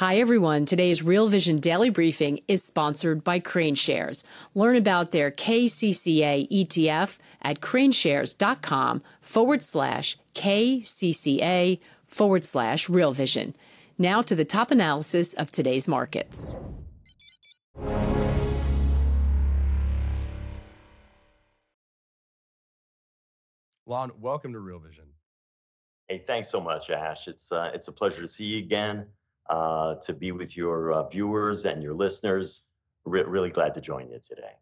Hi, everyone. Today's Real Vision Daily Briefing is sponsored by KraneShares. Learn about their KCCA ETF at kraneshares.com forward slash KCCA forward slash Real Vision. Now to the top analysis of today's markets. Lon, welcome to Real Vision. Hey, thanks so much, Ash. It's uh, it's a pleasure to see you again, uh, to be with your uh, viewers and your listeners. Re- really glad to join you today.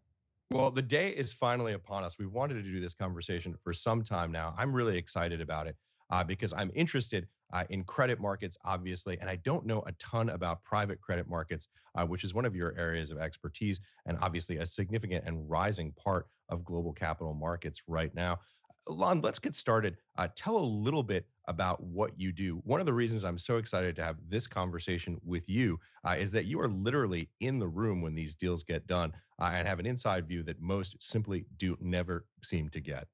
Well, the day is finally upon us. We've wanted to do this conversation for some time now. I'm really excited about it uh, because I'm interested uh, in credit markets, obviously, and I don't know a ton about private credit markets, uh, which is one of your areas of expertise and obviously a significant and rising part of global capital markets right now. Lon, let's get started. Uh, tell a little bit about what you do. One of the reasons I'm so excited to have this conversation with you uh, is that you are literally in the room when these deals get done uh, and have an inside view that most simply do never seem to get.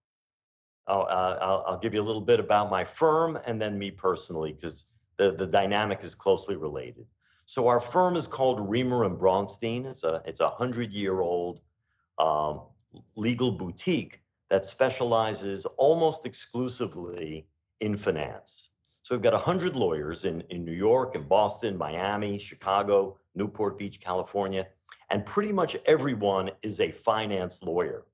Oh, I'll, I'll give you a little bit about my firm and then me personally, because the, the dynamic is closely related. So our firm is called Riemer and Braunstein. It's a it's a hundred year old um, legal boutique that specializes almost exclusively in finance. So we've got 100 lawyers in, in New York and Boston, Miami, Chicago, Newport Beach, California, and pretty much everyone is a finance lawyer.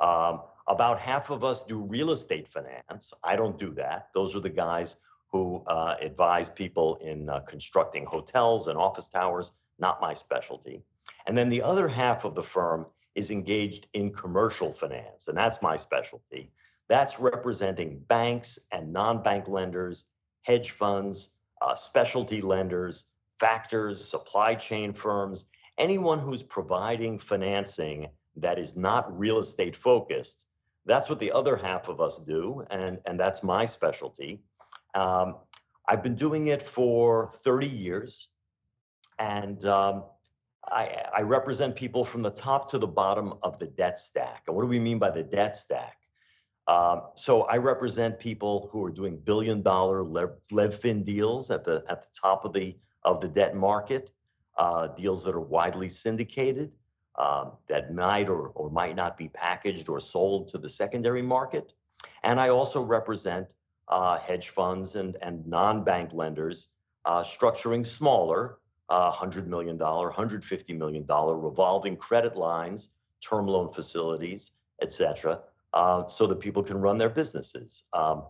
Um, about half of us do real estate finance. I don't do that. Those are the guys who uh, advise people in uh, constructing hotels and office towers, not my specialty. And then the other half of the firm is engaged in commercial finance, and that's my specialty. That's representing banks and non bank lenders, hedge funds, uh, specialty lenders, factors, supply chain firms, anyone who's providing financing that is not real estate focused. That's what the other half of us do, and, and that's my specialty. Um, I've been doing it for 30 years, and um, I, I, represent people from the top to the bottom of the debt stack. And what do we mean by the debt stack? Um, so I represent people who are doing billion dollar lev, LevFin deals at the at the top of the of the debt market, uh, deals that are widely syndicated, uh, that might or, or might not be packaged or sold to the secondary market. And I also represent uh, hedge funds and, and non-bank lenders uh, structuring smaller $100 million, $150 million revolving credit lines, term loan facilities, et cetera, uh, so that people can run their businesses, um,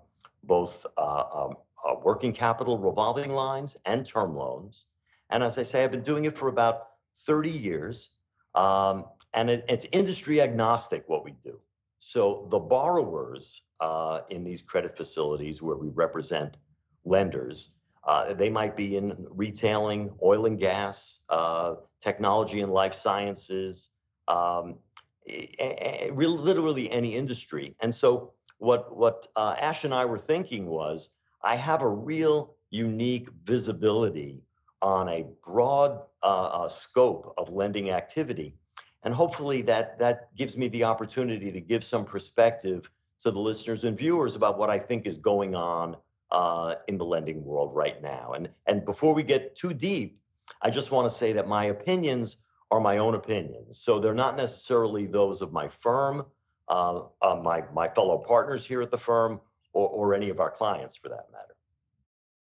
both uh, um, uh, working capital revolving lines and term loans. And as I say, I've been doing it for about 30 years. Um, and it, it's industry agnostic what we do. So the borrowers uh, in these credit facilities where we represent lenders uh, they might be in retailing, oil and gas, uh, technology and life sciences, um, literally any industry. And so, what what uh, Ash and I were thinking was, I have a real unique visibility on a broad uh, uh, scope of lending activity, and hopefully that that gives me the opportunity to give some perspective to the listeners and viewers about what I think is going on uh, in the lending world right now. And and before we get too deep, I just want to say that my opinions are my own opinions. So they're not necessarily those of my firm, uh, uh, my my fellow partners here at the firm, or, or any of our clients for that matter.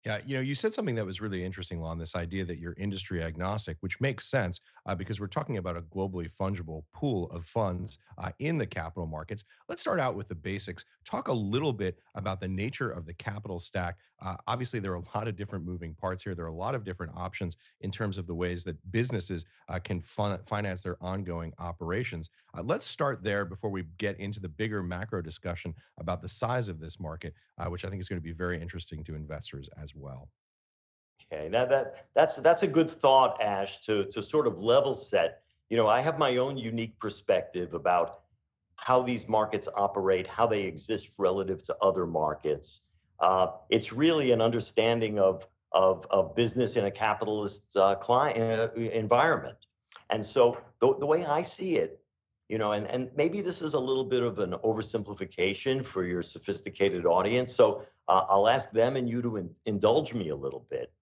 Yeah, you know, you said something that was really interesting, on this idea that you're industry agnostic, which makes sense uh, because we're talking about a globally fungible pool of funds uh, in the capital markets. Let's start out with the basics. Talk a little bit about the nature of the capital stack. Uh, obviously, there are a lot of different moving parts here. There are a lot of different options in terms of the ways that businesses uh, can fun- finance their ongoing operations. Uh, let's start there before we get into the bigger macro discussion about the size of this market, uh, which I think is going to be very interesting to investors as well. Okay, now that that's that's a good thought, Ash, to to sort of level set. You know, I have my own unique perspective about how these markets operate, how they exist relative to other markets. Uh, it's really an understanding of of, of business in a capitalist uh, client uh, environment. And so the, the way I see it, you know, and, and maybe this is a little bit of an oversimplification for your sophisticated audience. So uh, I'll ask them and you to in, indulge me a little bit.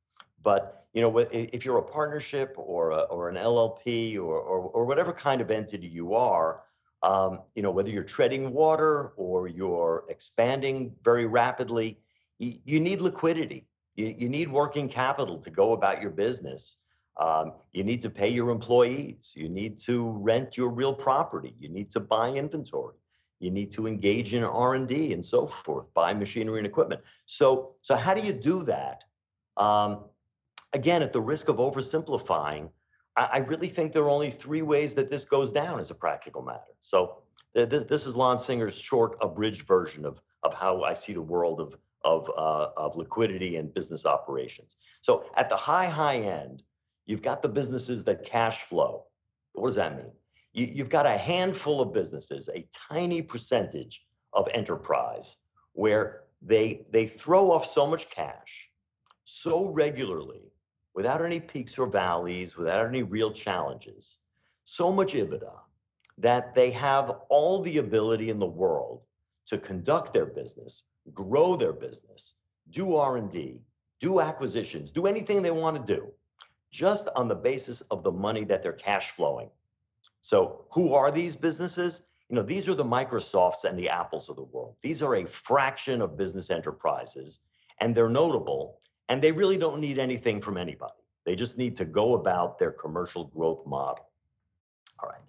But you know, if you're a partnership or a, or an LLP or, or, or whatever kind of entity you are, um, you know, whether you're treading water or you're expanding very rapidly, you, you need liquidity. You, you need working capital to go about your business. Um, you need to pay your employees. You need to rent your real property. You need to buy inventory. You need to engage in R&D and so forth, buy machinery and equipment. So, so how do you do that? Um, again, at the risk of oversimplifying, I, I, really think there are only three ways that this goes down as a practical matter. So this, this is Lon Singer's short, abridged version of, of how I see the world of, of, uh, of liquidity and business operations. So at the high, high end, you've got the businesses that cash flow. What does that mean? You, you've got a handful of businesses, a tiny percentage of enterprise where they, they throw off so much cash so regularly without any peaks or valleys, without any real challenges, so much EBITDA that they have all the ability in the world to conduct their business, grow their business, do R&D, do acquisitions, do anything they want to do, just on the basis of the money that they're cash flowing. So who are these businesses? You know, these are the Microsofts and the Apples of the world. These are a fraction of business enterprises, and they're notable and they really don't need anything from anybody. They just need to go about their commercial growth model. All right.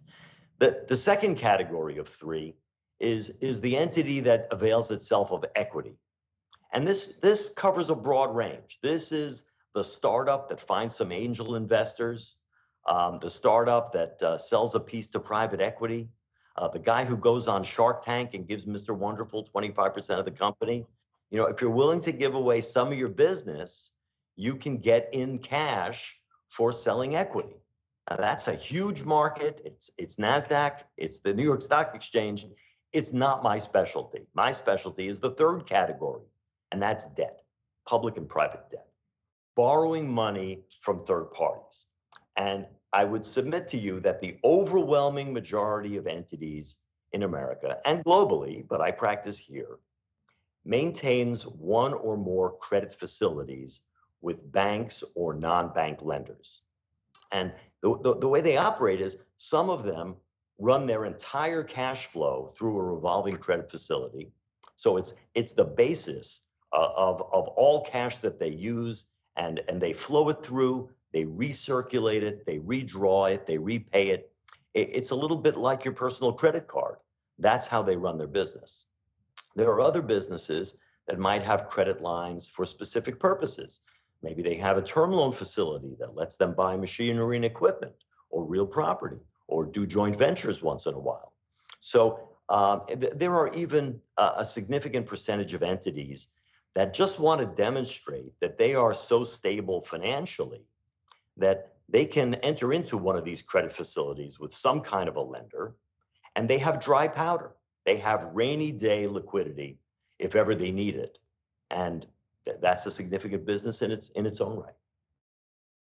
The, the second category of three is, is the entity that avails itself of equity. And this, this covers a broad range. This is the startup that finds some angel investors, um, the startup that uh, sells a piece to private equity, uh, the guy who goes on Shark Tank and gives Mr. Wonderful 25% of the company, you know, if you're willing to give away some of your business, you can get in cash for selling equity. Now, that's a huge market. It's it's Nasdaq. It's the New York Stock Exchange. It's not my specialty. My specialty is the third category, and that's debt, public and private debt, borrowing money from third parties. And I would submit to you that the overwhelming majority of entities in America and globally, but I practice here, maintains one or more credit facilities with banks or non-bank lenders. And the, the, the, way they operate is some of them run their entire cash flow through a revolving credit facility. So it's it's the basis uh, of, of all cash that they use and, and they flow it through, they recirculate it, they redraw it, they repay it. it. It's a little bit like your personal credit card. That's how they run their business. There are other businesses that might have credit lines for specific purposes. Maybe they have a term loan facility that lets them buy machinery and equipment or real property or do joint ventures once in a while. So um, th- there are even uh, a significant percentage of entities that just want to demonstrate that they are so stable financially that they can enter into one of these credit facilities with some kind of a lender and they have dry powder. They have rainy day liquidity if ever they need it. And th- that's a significant business in its in its own right.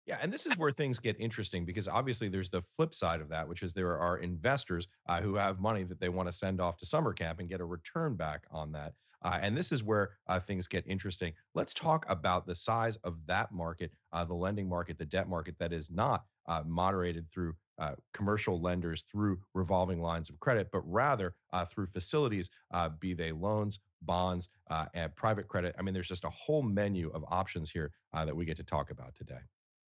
Yeah, and this is where things get interesting because obviously there's the flip side of that, which is there are investors uh, who have money that they want to send off to summer camp and get a return back on that. Uh, and this is where uh, things get interesting. Let's talk about the size of that market, uh, the lending market, the debt market that is not uh, moderated through uh, commercial lenders through revolving lines of credit, but rather uh, through facilities, be they loans, bonds, and private credit. I mean, there's just a whole menu of options here that we get to talk about today.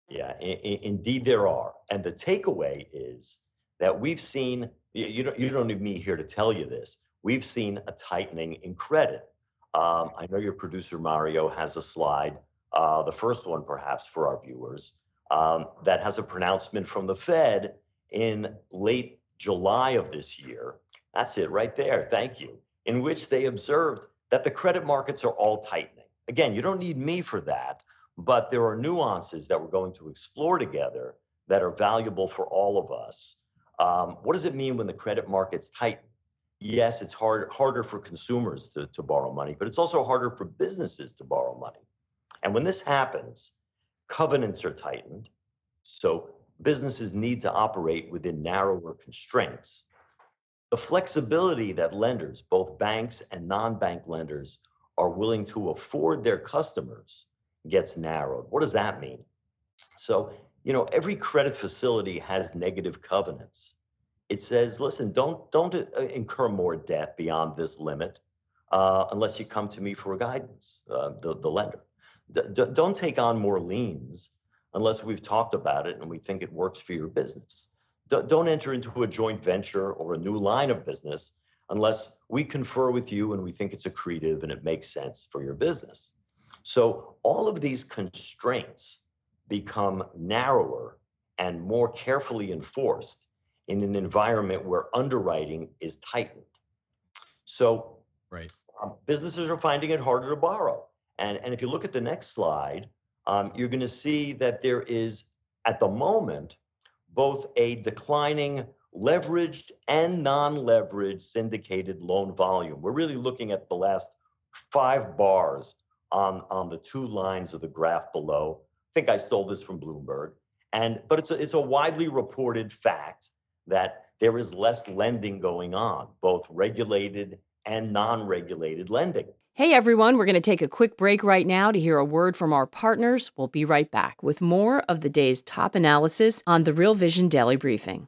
Yeah, I- indeed there are. And the takeaway is that we've seen, you don't, you don't need me here to tell you this, we've seen a tightening in credit. Um, I know your producer Mario has a slide, uh, the first one perhaps for our viewers, um, that has a pronouncement from the Fed in late July of this year. That's it right there. Thank you. In which they observed that the credit markets are all tightening. Again, you don't need me for that. but there are nuances that we're going to explore together that are valuable for all of us. Um, what does it mean when the credit markets tighten? Yes, it's hard, harder for consumers to, to borrow money, but it's also harder for businesses to borrow money. And when this happens, covenants are tightened. So businesses need to operate within narrower constraints. The flexibility that lenders, both banks and non bank lenders, are willing to afford their customers gets narrowed. What does that mean? So, you know, every credit facility has negative covenants. It says, listen, don't don't uh, incur more debt beyond this limit uh, unless you come to me for guidance, uh, the, the lender. D- don't take on more liens unless we've talked about it and we think it works for your business. D- don't enter into a joint venture or a new line of business unless we confer with you and we think it's accretive and it makes sense for your business. So all of these constraints become narrower and more carefully enforced in an environment where underwriting is tightened. So right. Um, businesses are finding it harder to borrow. And, and if you look at the next slide, um, you're going to see that there is, at the moment, both a declining leveraged and non-leveraged syndicated loan volume. We're really looking at the last five bars on, on the two lines of the graph below. I think I stole this from Bloomberg. And but it's a, it's a widely reported fact that there is less lending going on, both regulated and non-regulated lending. Hey everyone, we're going to take a quick break right now to hear a word from our partners. We'll be right back with more of the day's top analysis on the Real Vision Daily Briefing.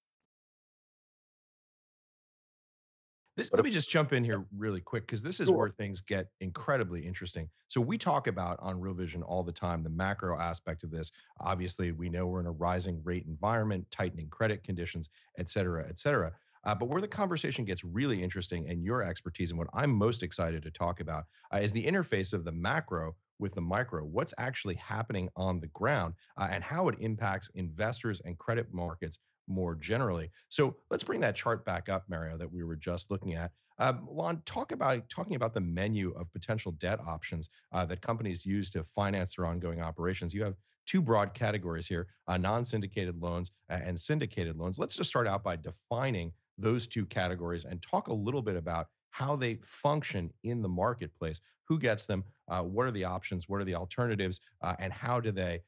This, let me just jump in here really quick because this is sure. where things get incredibly interesting. So we talk about on Real Vision all the time the macro aspect of this. Obviously, we know we're in a rising rate environment, tightening credit conditions, et cetera, et cetera. Uh, but where the conversation gets really interesting and your expertise and what I'm most excited to talk about uh, is the interface of the macro with the micro. What's actually happening on the ground uh, and how it impacts investors and credit markets more generally. So let's bring that chart back up, Mario, that we were just looking at. Um, Lon, talk about talking about the menu of potential debt options uh, that companies use to finance their ongoing operations. You have two broad categories here: uh, non-syndicated loans uh, and syndicated loans. Let's just start out by defining those two categories and talk a little bit about how they function in the marketplace. Who gets them? Uh, what are the options? What are the alternatives? Uh, and how do they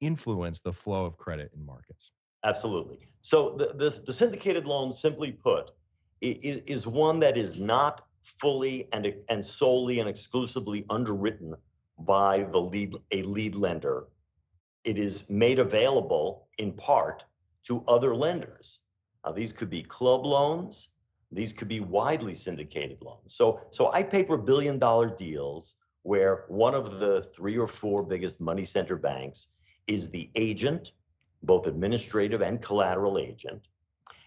influence the flow of credit in markets? Absolutely. So the, the, the syndicated loan, simply put, is, is one that is not fully and, and solely and exclusively underwritten by the lead a lead lender. It is made available in part to other lenders. Now, these could be club loans. These could be widely syndicated loans. So, so I paper billion dollar deals where one of the three or four biggest money center banks is the agent both administrative and collateral agent.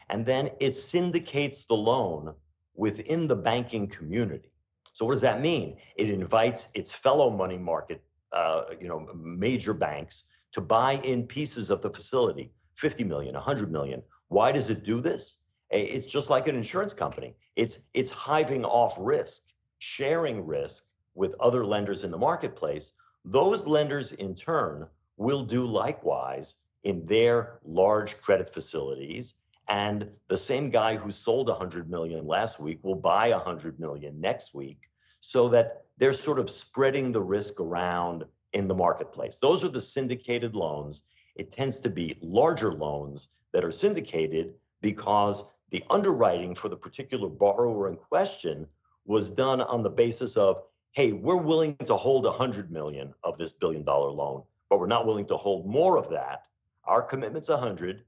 And then it syndicates the loan within the banking community. So what does that mean? It invites its fellow money market, uh, you know, major banks to buy in pieces of the facility, 50 million, 100 million. Why does it do this? It's just like an insurance company. It's it's hiving off risk, sharing risk with other lenders in the marketplace. Those lenders in turn will do likewise in their large credit facilities and the same guy who sold 100 million last week will buy 100 million next week so that they're sort of spreading the risk around in the marketplace. Those are the syndicated loans. It tends to be larger loans that are syndicated because the underwriting for the particular borrower in question was done on the basis of hey we're willing to hold 100 million of this billion dollar loan but we're not willing to hold more of that our commitment's 100,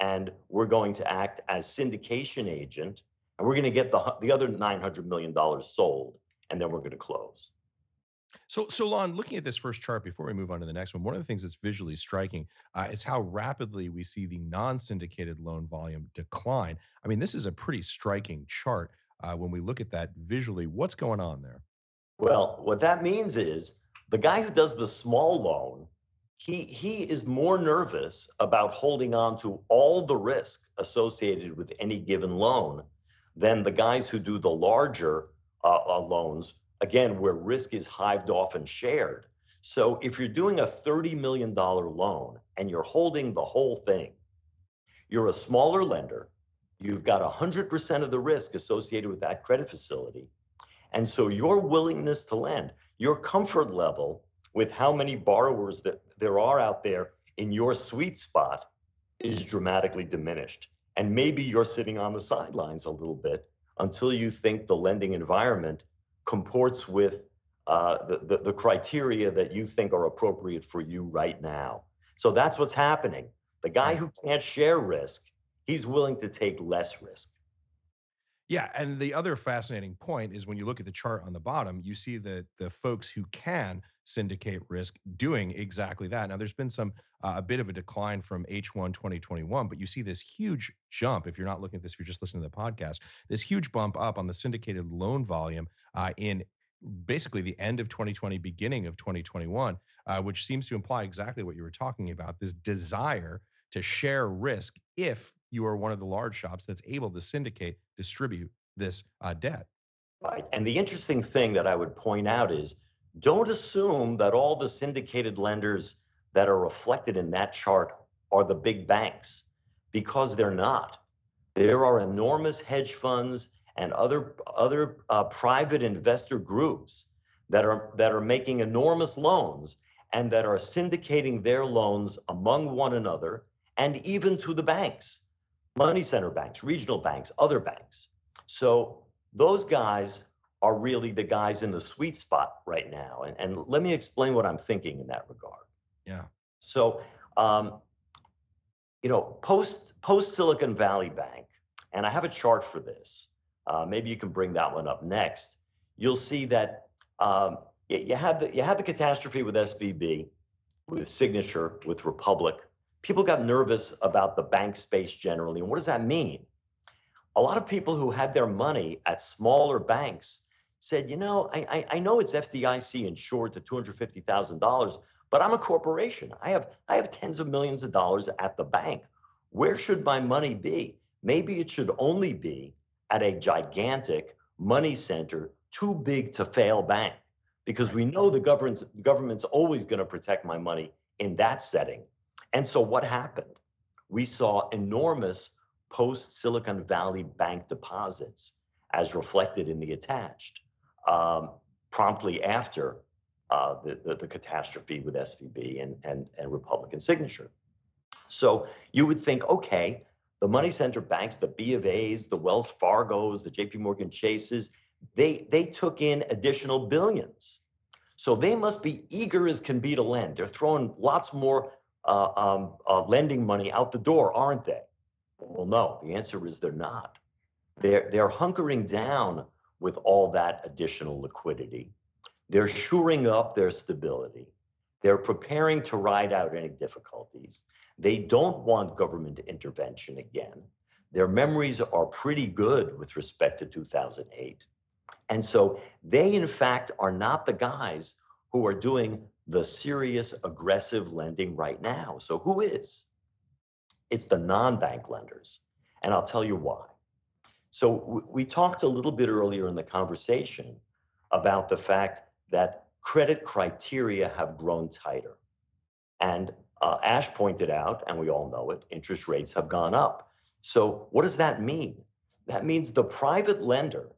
and we're going to act as syndication agent, and we're going to get the, the other $900 million sold, and then we're going to close. So, so Lon, looking at this first chart before we move on to the next one, one of the things that's visually striking uh, is how rapidly we see the non-syndicated loan volume decline. I mean, this is a pretty striking chart uh, when we look at that visually. What's going on there? Well, what that means is the guy who does the small loan, he he is more nervous about holding on to all the risk associated with any given loan than the guys who do the larger uh, uh, loans again, where risk is hived off and shared. So if you're doing a $30 million loan and you're holding the whole thing, you're a smaller lender, you've got 100% of the risk associated with that credit facility. And so your willingness to lend, your comfort level with how many borrowers that there are out there in your sweet spot is dramatically diminished. And maybe you're sitting on the sidelines a little bit until you think the lending environment comports with uh, the, the, the criteria that you think are appropriate for you right now. So that's what's happening. The guy who can't share risk, he's willing to take less risk. Yeah, and the other fascinating point is when you look at the chart on the bottom, you see that the folks who can syndicate risk doing exactly that. Now, there's been some uh, a bit of a decline from H1 2021, but you see this huge jump. If you're not looking at this, if you're just listening to the podcast, this huge bump up on the syndicated loan volume uh, in basically the end of 2020, beginning of 2021, uh, which seems to imply exactly what you were talking about this desire to share risk if you are one of the large shops that's able to syndicate, distribute this uh, debt. Right. And the interesting thing that I would point out is don't assume that all the syndicated lenders that are reflected in that chart are the big banks because they're not. There are enormous hedge funds and other other uh, private investor groups that are that are making enormous loans and that are syndicating their loans among one another and even to the banks money center banks, regional banks, other banks. So those guys are really the guys in the sweet spot right now. And, and let me explain what I'm thinking in that regard. Yeah. So, um, you know, post post Silicon Valley Bank, and I have a chart for this. Uh, maybe you can bring that one up next. You'll see that um, you had the you had the catastrophe with SVB, with Signature, with Republic, people got nervous about the bank space generally. And what does that mean? A lot of people who had their money at smaller banks said, you know, I, I, I know it's FDIC insured to $250,000, but I'm a corporation. I have, I have tens of millions of dollars at the bank. Where should my money be? Maybe it should only be at a gigantic money center, too big to fail bank, because we know the government's, the government's always going to protect my money in that setting. And so what happened? We saw enormous post Silicon Valley bank deposits as reflected in the attached um, promptly after uh, the, the, the, catastrophe with SVB and, and, and Republic and Signature. So you would think, okay, the money center banks, the B of A's, the Wells Fargo's, the JP Morgan Chases, they, they took in additional billions. So they must be eager as can be to lend. They're throwing lots more uh, um, uh, lending money out the door, aren't they? Well, no. The answer is they're not. They're they're hunkering down with all that additional liquidity. They're shoring up their stability. They're preparing to ride out any difficulties. They don't want government intervention again. Their memories are pretty good with respect to 2008. And so they, in fact, are not the guys who are doing the serious aggressive lending right now. So who is? It's the non-bank lenders. And I'll tell you why. So we talked a little bit earlier in the conversation about the fact that credit criteria have grown tighter. And uh, Ash pointed out, and we all know it, interest rates have gone up. So what does that mean? That means the private lender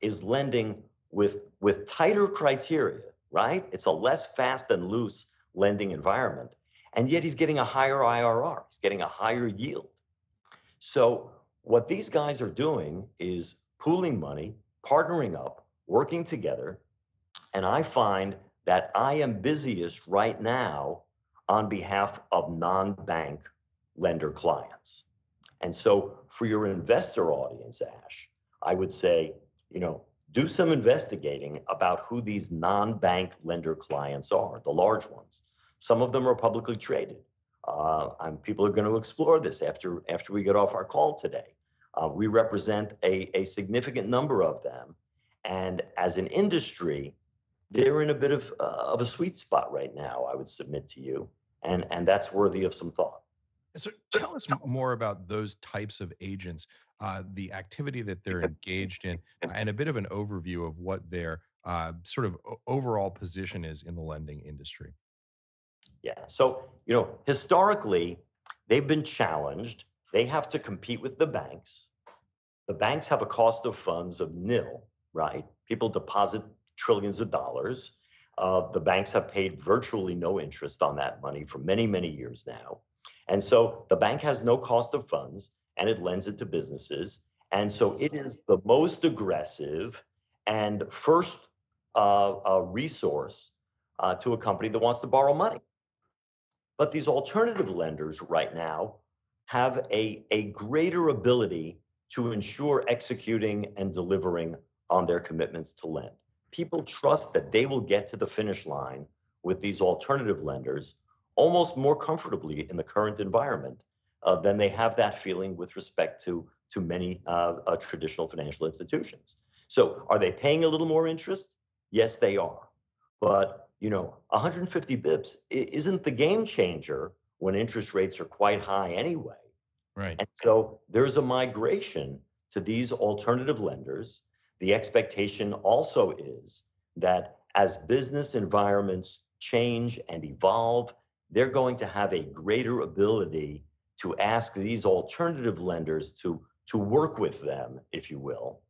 is lending with, with tighter criteria right? It's a less fast and loose lending environment. And yet he's getting a higher IRR, he's getting a higher yield. So, what these guys are doing is pooling money, partnering up, working together. And I find that I am busiest right now on behalf of non bank lender clients. And so, for your investor audience, Ash, I would say, you know, do some investigating about who these non-bank lender clients are, the large ones. Some of them are publicly traded. Uh, people are going to explore this after after we get off our call today. Uh, we represent a, a significant number of them, and as an industry, they're in a bit of uh, of a sweet spot right now. I would submit to you, and and that's worthy of some thought. So tell us more about those types of agents, uh, the activity that they're engaged in, and a bit of an overview of what their uh, sort of overall position is in the lending industry. Yeah. So, you know, historically, they've been challenged. They have to compete with the banks. The banks have a cost of funds of nil, right? People deposit trillions of dollars. Uh, the banks have paid virtually no interest on that money for many, many years now. And so the bank has no cost of funds and it lends it to businesses. And so it is the most aggressive and first uh, uh, resource uh, to a company that wants to borrow money. But these alternative lenders right now have a, a greater ability to ensure executing and delivering on their commitments to lend. People trust that they will get to the finish line with these alternative lenders almost more comfortably in the current environment uh, than they have that feeling with respect to, to many uh, uh, traditional financial institutions. So are they paying a little more interest? Yes, they are. But you know, 150 bips isn't the game changer when interest rates are quite high anyway. Right. And so there's a migration to these alternative lenders. The expectation also is that as business environments change and evolve, they're going to have a greater ability to ask these alternative lenders to, to work with them, if you will.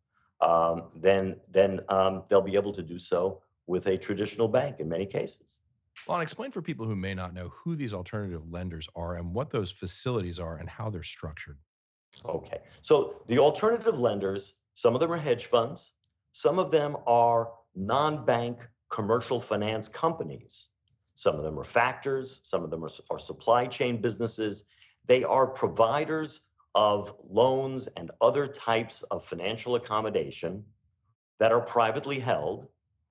Um, then then um, they'll be able to do so with a traditional bank in many cases. Well, and explain for people who may not know who these alternative lenders are and what those facilities are and how they're structured. Okay. So the alternative lenders, some of them are hedge funds, some of them are non bank commercial finance companies. Some of them are factors, some of them are, are supply chain businesses. They are providers of loans and other types of financial accommodation that are privately held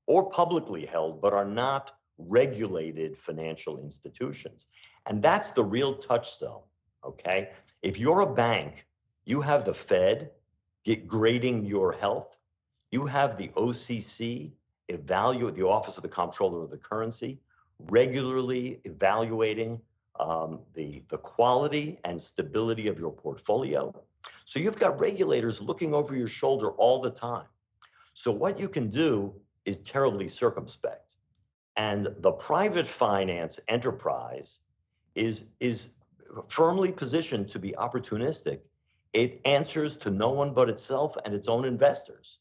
or publicly held, but are not regulated financial institutions. And that's the real touchstone, okay? If you're a bank, you have the Fed get grading your health, you have the OCC evaluate the Office of the Comptroller of the Currency regularly evaluating um, the, the quality and stability of your portfolio. So you've got regulators looking over your shoulder all the time. So what you can do is terribly circumspect. And the private finance enterprise is, is firmly positioned to be opportunistic. It answers to no one but itself and its own investors.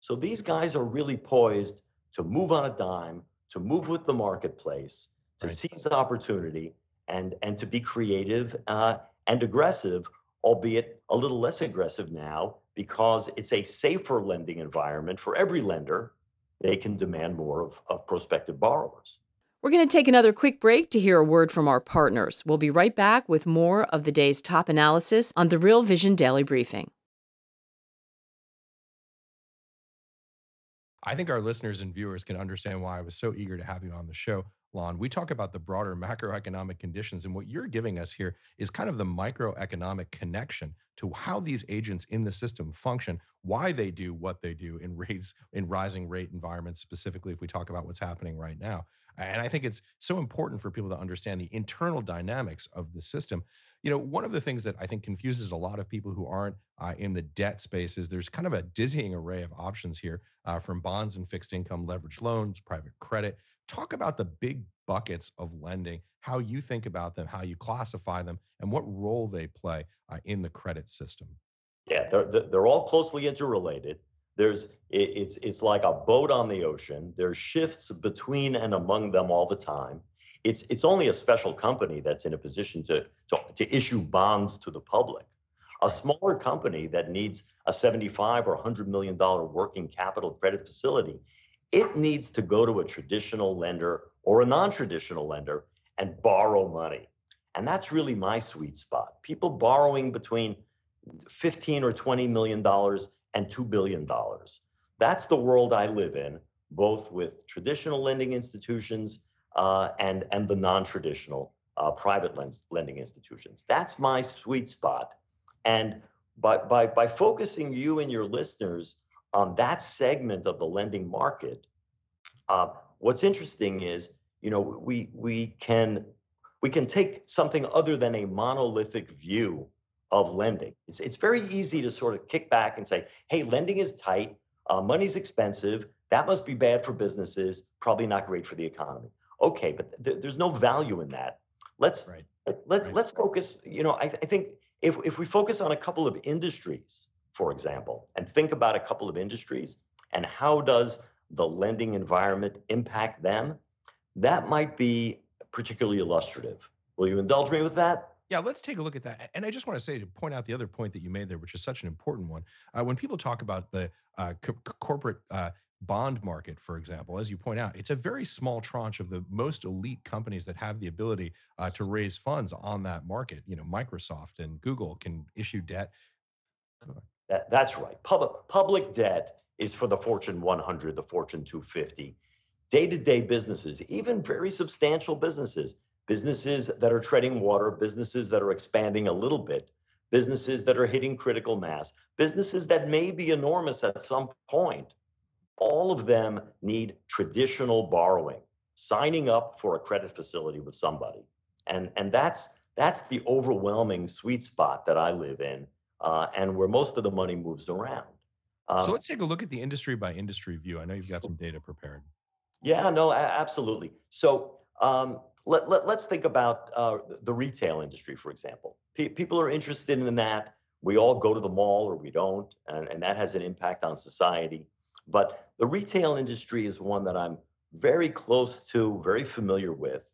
So these guys are really poised to move on a dime, to move with the marketplace, to right. seize opportunity, and, and to be creative uh, and aggressive, albeit a little less aggressive now because it's a safer lending environment for every lender they can demand more of, of prospective borrowers. We're going to take another quick break to hear a word from our partners. We'll be right back with more of the day's top analysis on the Real Vision Daily Briefing. I think our listeners and viewers can understand why I was so eager to have you on the show. Lon, we talk about the broader macroeconomic conditions, and what you're giving us here is kind of the microeconomic connection to how these agents in the system function, why they do what they do in rates in rising rate environments, specifically if we talk about what's happening right now. And I think it's so important for people to understand the internal dynamics of the system. You know, one of the things that I think confuses a lot of people who aren't uh, in the debt space is there's kind of a dizzying array of options here uh, from bonds and fixed income leverage loans, private credit, talk about the big buckets of lending, how you think about them, how you classify them, and what role they play uh, in the credit system. Yeah, they're, they're all closely interrelated. There's it's it's like a boat on the ocean. There's shifts between and among them all the time. It's it's only a special company that's in a position to to, to issue bonds to the public. A smaller company that needs a 75 or 100 million dollar working capital credit facility it needs to go to a traditional lender or a non-traditional lender and borrow money. And that's really my sweet spot. People borrowing between 15 or 20 million dollars and 2 billion dollars. That's the world I live in, both with traditional lending institutions uh, and, and the non-traditional uh, private lend- lending institutions. That's my sweet spot. And by, by, by focusing you and your listeners on that segment of the lending market, uh, what's interesting is, you know, we, we, can, we can take something other than a monolithic view of lending. It's, it's very easy to sort of kick back and say, hey, lending is tight, uh, money's expensive, that must be bad for businesses, probably not great for the economy. Okay, but th- there's no value in that. Let's right. let's right. let's focus. You know, I, I think if if we focus on a couple of industries, for example, and think about a couple of industries and how does the lending environment impact them, that might be particularly illustrative. Will you indulge me with that? Yeah, let's take a look at that. And I just want to say to point out the other point that you made there, which is such an important one. Uh, when people talk about the uh, co- corporate uh, bond market, for example, as you point out, it's a very small tranche of the most elite companies that have the ability uh, to raise funds on that market. You know, Microsoft and Google can issue debt. That, that's right. Public public debt is for the Fortune 100, the Fortune 250, day-to-day businesses, even very substantial businesses, businesses that are treading water, businesses that are expanding a little bit, businesses that are hitting critical mass, businesses that may be enormous at some point all of them need traditional borrowing, signing up for a credit facility with somebody. And, and that's, that's the overwhelming sweet spot that I live in uh, and where most of the money moves around. Um, so let's take a look at the industry by industry view. I know you've got some data prepared. Yeah, no, absolutely. So um, let, let, us think about uh, the retail industry, for example. P- people are interested in that. We all go to the mall or we don't, and, and that has an impact on society. But the retail industry is one that I'm very close to, very familiar with.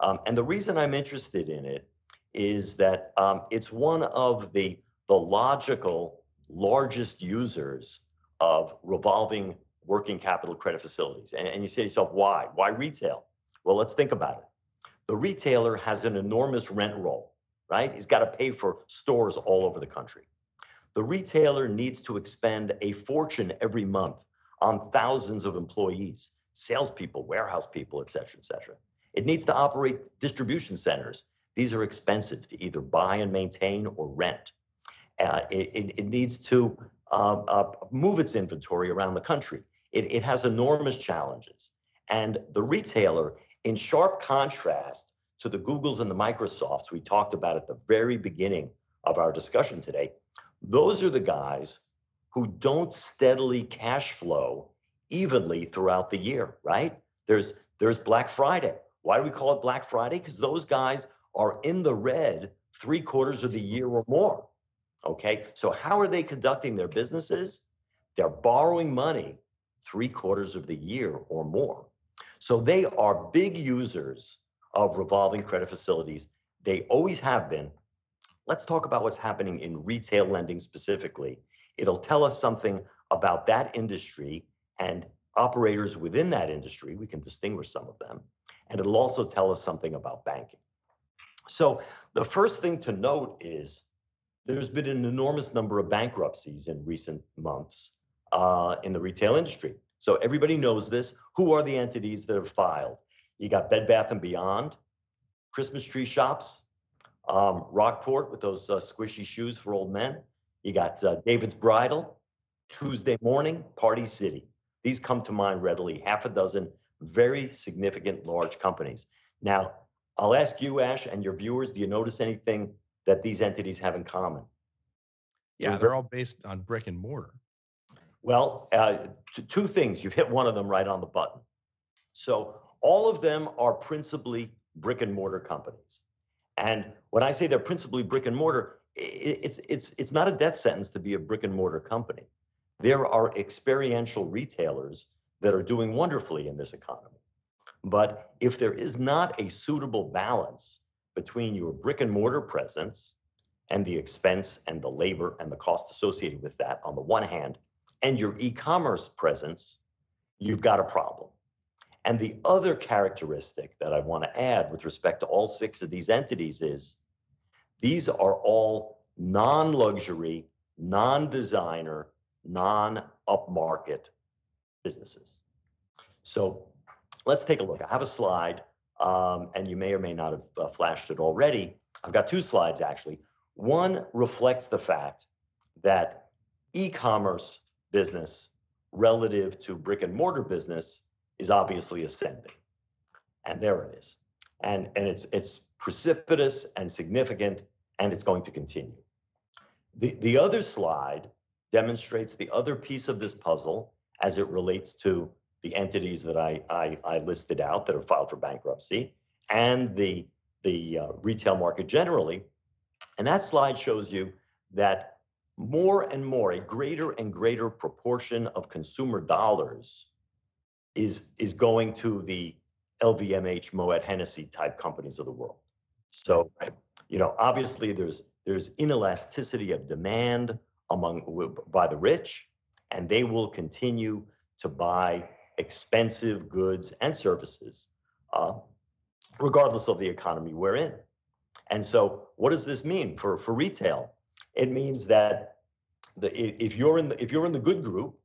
Um, and the reason I'm interested in it is that um, it's one of the, the logical largest users of revolving working capital credit facilities. And, and you say to yourself, why? Why retail? Well, let's think about it. The retailer has an enormous rent roll, right? He's got to pay for stores all over the country. The retailer needs to expend a fortune every month on thousands of employees, salespeople, warehouse people, et cetera, et cetera. It needs to operate distribution centers. These are expensive to either buy and maintain or rent. Uh, it, it, it, needs to uh, uh, move its inventory around the country. It, it has enormous challenges. And the retailer, in sharp contrast to the Googles and the Microsofts we talked about at the very beginning of our discussion today, those are the guys who don't steadily cash flow evenly throughout the year, right? There's there's Black Friday. Why do we call it Black Friday? Because those guys are in the red three quarters of the year or more. Okay, so how are they conducting their businesses? They're borrowing money three quarters of the year or more. So they are big users of revolving credit facilities. They always have been. Let's talk about what's happening in retail lending specifically It'll tell us something about that industry and operators within that industry. We can distinguish some of them. And it'll also tell us something about banking. So the first thing to note is there's been an enormous number of bankruptcies in recent months uh, in the retail industry. So everybody knows this. Who are the entities that have filed? You got Bed Bath and Beyond, Christmas tree shops, um, Rockport with those uh, squishy shoes for old men, you got uh, David's Bridal, Tuesday Morning, Party City. These come to mind readily, half a dozen very significant large companies. Now, I'll ask you, Ash, and your viewers, do you notice anything that these entities have in common? Yeah, they're all based on brick and mortar. Well, uh, t- two things. You've hit one of them right on the button. So, all of them are principally brick and mortar companies. And when I say they're principally brick and mortar, it's it's it's not a death sentence to be a brick and mortar company. There are experiential retailers that are doing wonderfully in this economy. But if there is not a suitable balance between your brick and mortar presence and the expense and the labor and the cost associated with that on the one hand, and your e-commerce presence, you've got a problem. And the other characteristic that I want to add with respect to all six of these entities is these are all non luxury, non designer, non upmarket businesses. So let's take a look. I have a slide, um, and you may or may not have uh, flashed it already. I've got two slides actually. One reflects the fact that e-commerce business relative to brick and mortar business is obviously ascending. And there it is. And, and it's, it's precipitous and significant, and it's going to continue. The, the other slide demonstrates the other piece of this puzzle as it relates to the entities that I, I, I listed out that are filed for bankruptcy and the, the uh, retail market generally. And that slide shows you that more and more, a greater and greater proportion of consumer dollars is, is going to the LVMH, Moet Hennessy type companies of the world. So, you know, obviously there's there's inelasticity of demand among by the rich, and they will continue to buy expensive goods and services, uh, regardless of the economy we're in. And so, what does this mean for for retail? It means that the, if you're in the if you're in the good group,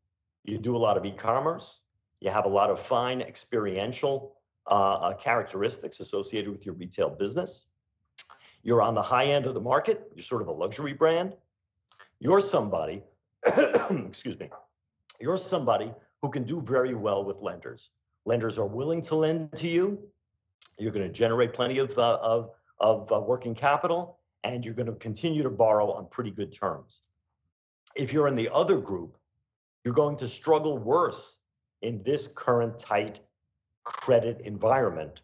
you do a lot of e-commerce, you have a lot of fine experiential uh, uh, characteristics associated with your retail business. You're on the high end of the market. You're sort of a luxury brand. You're somebody, excuse me, you're somebody who can do very well with lenders. Lenders are willing to lend to you. You're going to generate plenty of, uh, of, of uh, working capital, and you're going to continue to borrow on pretty good terms. If you're in the other group, you're going to struggle worse in this current tight credit environment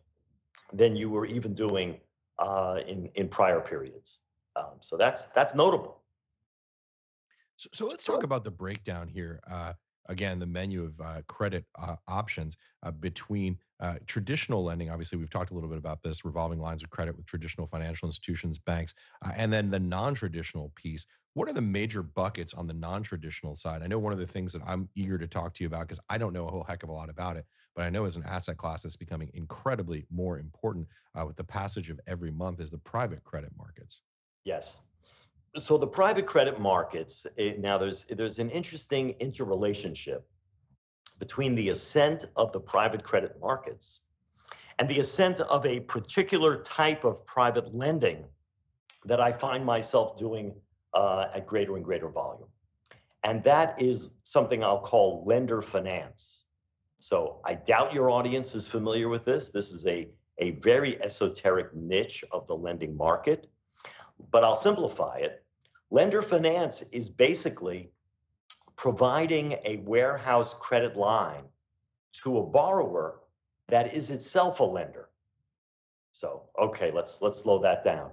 than you were even doing uh, in in prior periods. Um, so that's that's notable. So, so let's talk about the breakdown here. Uh, again, the menu of uh, credit uh, options uh, between uh, traditional lending. Obviously, we've talked a little bit about this revolving lines of credit with traditional financial institutions, banks, and then the non-traditional piece. What are the major buckets on the non-traditional side? I know one of the things that I'm eager to talk to you about because I don't know a whole heck of a lot about it but I know as an asset class, it's becoming incredibly more important uh, with the passage of every month is the private credit markets. Yes. So the private credit markets it, eh, now there's there's an interesting interrelationship between the ascent of the private credit markets and the ascent of a particular type of private lending that I find myself doing uh, at greater and greater volume. And that is something I'll call lender finance. So I doubt your audience is familiar with this. This is a, a very esoteric niche of the lending market, but I'll simplify it. Lender finance is basically providing a warehouse credit line to a borrower that is itself a lender. So, okay, let's let's slow that down.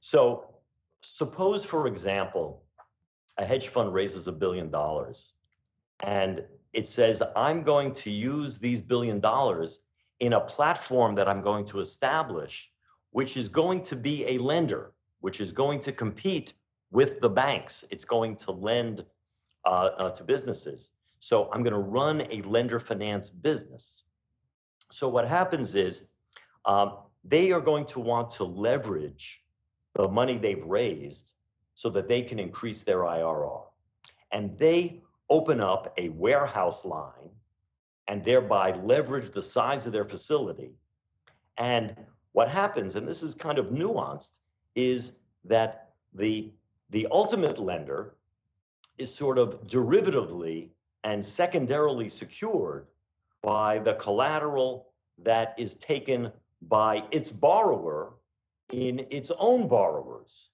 So, suppose for example, a hedge fund raises a billion dollars and it says, I'm going to use these billion dollars in a platform that I'm going to establish, which is going to be a lender, which is going to compete with the banks. It's going to lend uh, uh, to businesses. So I'm going to run a lender finance business. So what happens is um, they are going to want to leverage the money they've raised so that they can increase their IRR. And they open up a warehouse line and thereby leverage the size of their facility. And what happens, and this is kind of nuanced, is that the, the ultimate lender is sort of derivatively and secondarily secured by the collateral that is taken by its borrower in its own borrowers.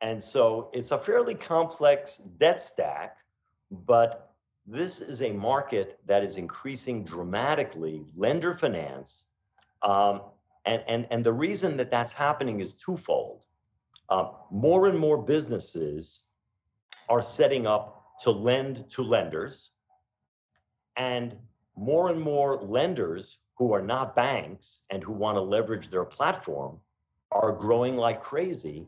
And so it's a fairly complex debt stack but this is a market that is increasing dramatically, lender finance. Um, and, and, and the reason that that's happening is twofold. Uh, more and more businesses are setting up to lend to lenders, and more and more lenders who are not banks and who want to leverage their platform are growing like crazy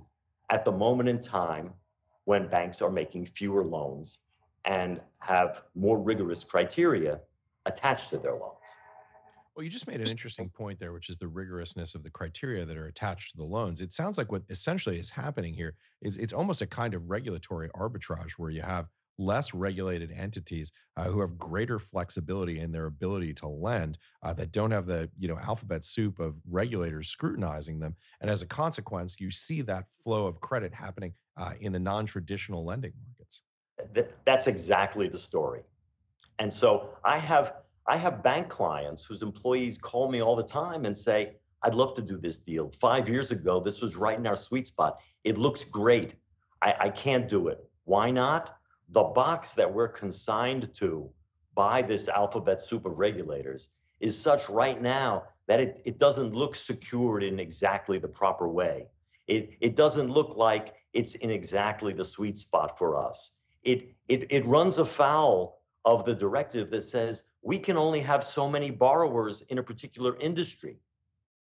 at the moment in time when banks are making fewer loans and have more rigorous criteria attached to their loans. Well, you just made an interesting point there, which is the rigorousness of the criteria that are attached to the loans. It sounds like what essentially is happening here is it's almost a kind of regulatory arbitrage where you have less regulated entities uh, who have greater flexibility in their ability to lend uh, that don't have the you know alphabet soup of regulators scrutinizing them. And as a consequence you see that flow of credit happening uh, in the non-traditional lending markets. That's exactly the story. And so i have i have bank clients whose employees call me all the time and say i'd love to do this deal. Five years ago this was right in our sweet spot. It looks great. I, I can't do it. Why not? The box that we're consigned to by this alphabet soup of regulators is such right now that it, it doesn't look secured in exactly the proper way. It, it doesn't look like it's in exactly the sweet spot for us. It, it, it runs afoul of the directive that says we can only have so many borrowers in a particular industry,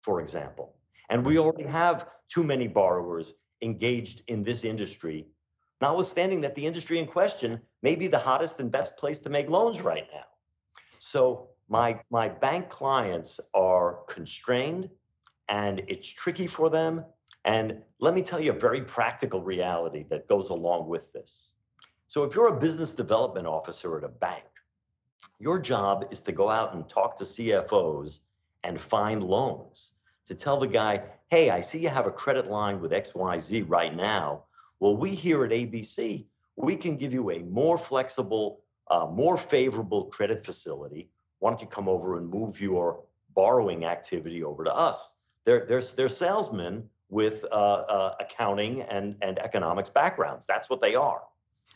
for example. And we already have too many borrowers engaged in this industry notwithstanding that the industry in question may be the hottest and best place to make loans right now. So my, my bank clients are constrained and it's tricky for them. And let me tell you a very practical reality that goes along with this. So if you're a business development officer at a bank, your job is to go out and talk to CFOs and find loans to tell the guy, hey, I see you have a credit line with XYZ right now. Well, we here at ABC, we can give you a more flexible, uh, more favorable credit facility. Why don't you come over and move your borrowing activity over to us? They're, they're, they're salesmen with uh, uh, accounting and, and economics backgrounds. That's what they are.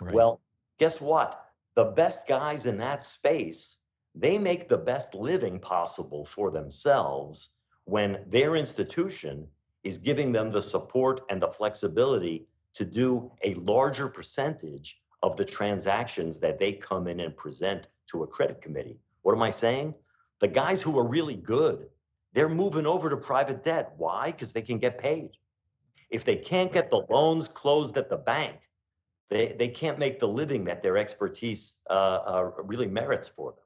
Right. Well, guess what? The best guys in that space, they make the best living possible for themselves when their institution is giving them the support and the flexibility to do a larger percentage of the transactions that they come in and present to a credit committee. What am I saying? The guys who are really good, they're moving over to private debt. Why? Because they can get paid. If they can't get the loans closed at the bank, they, they can't make the living that their expertise uh, uh, really merits for them.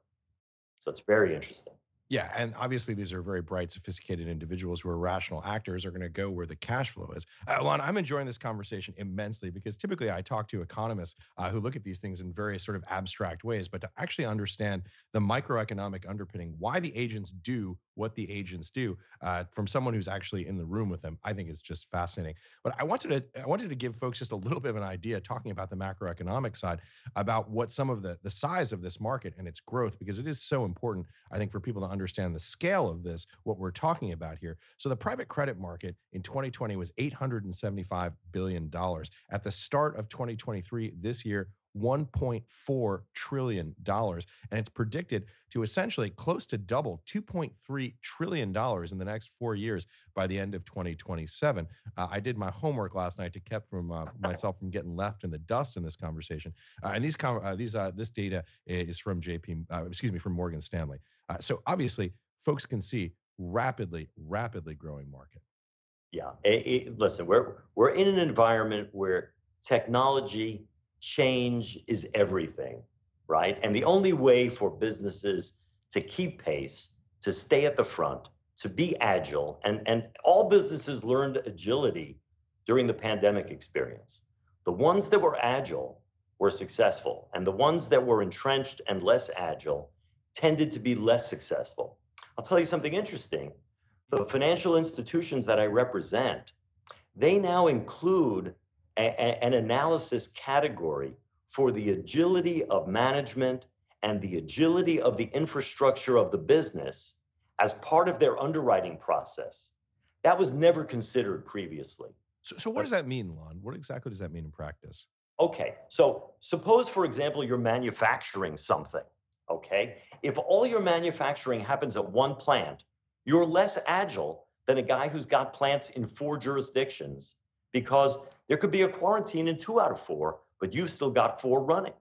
So it's very interesting. Yeah, and obviously these are very bright, sophisticated individuals who are rational actors are going to go where the cash flow is. Uh, I'm enjoying this conversation immensely because typically I talk to economists uh, who look at these things in various sort of abstract ways, but to actually understand the microeconomic underpinning, why the agents do what the agents do, uh, from someone who's actually in the room with them, I think is just fascinating. But I wanted to I wanted to give folks just a little bit of an idea, talking about the macroeconomic side, about what some of the the size of this market and its growth, because it is so important, I think, for people to understand the scale of this, what we're talking about here. So the private credit market in 2020 was 875 billion dollars. At the start of 2023, this year 1.4 trillion dollars and it's predicted to essentially close to double 2.3 trillion dollars in the next 4 years by the end of 2027 uh, i did my homework last night to keep from uh, myself from getting left in the dust in this conversation. Uh, and these com- uh, these uh, this data is from jp uh, excuse me from morgan stanley. So obviously folks can see rapidly rapidly growing market. Yeah it, it, listen we're we're in an environment where technology change is everything, right? And the only way for businesses to keep pace, to stay at the front, to be agile, and, and all businesses learned agility during the pandemic experience. The ones that were agile were successful, and the ones that were entrenched and less agile tended to be less successful. I'll tell you something interesting. The financial institutions that I represent, they now include a, an analysis category for the agility of management and the agility of the infrastructure of the business as part of their underwriting process. That was never considered previously. So, so what does that mean, Lon? What exactly does that mean in practice? Okay, so suppose, for example, you're manufacturing something. Okay, if all your manufacturing happens at one plant, you're less agile than a guy who's got plants in four jurisdictions because there could be a quarantine in two out of four, but you've still got four running.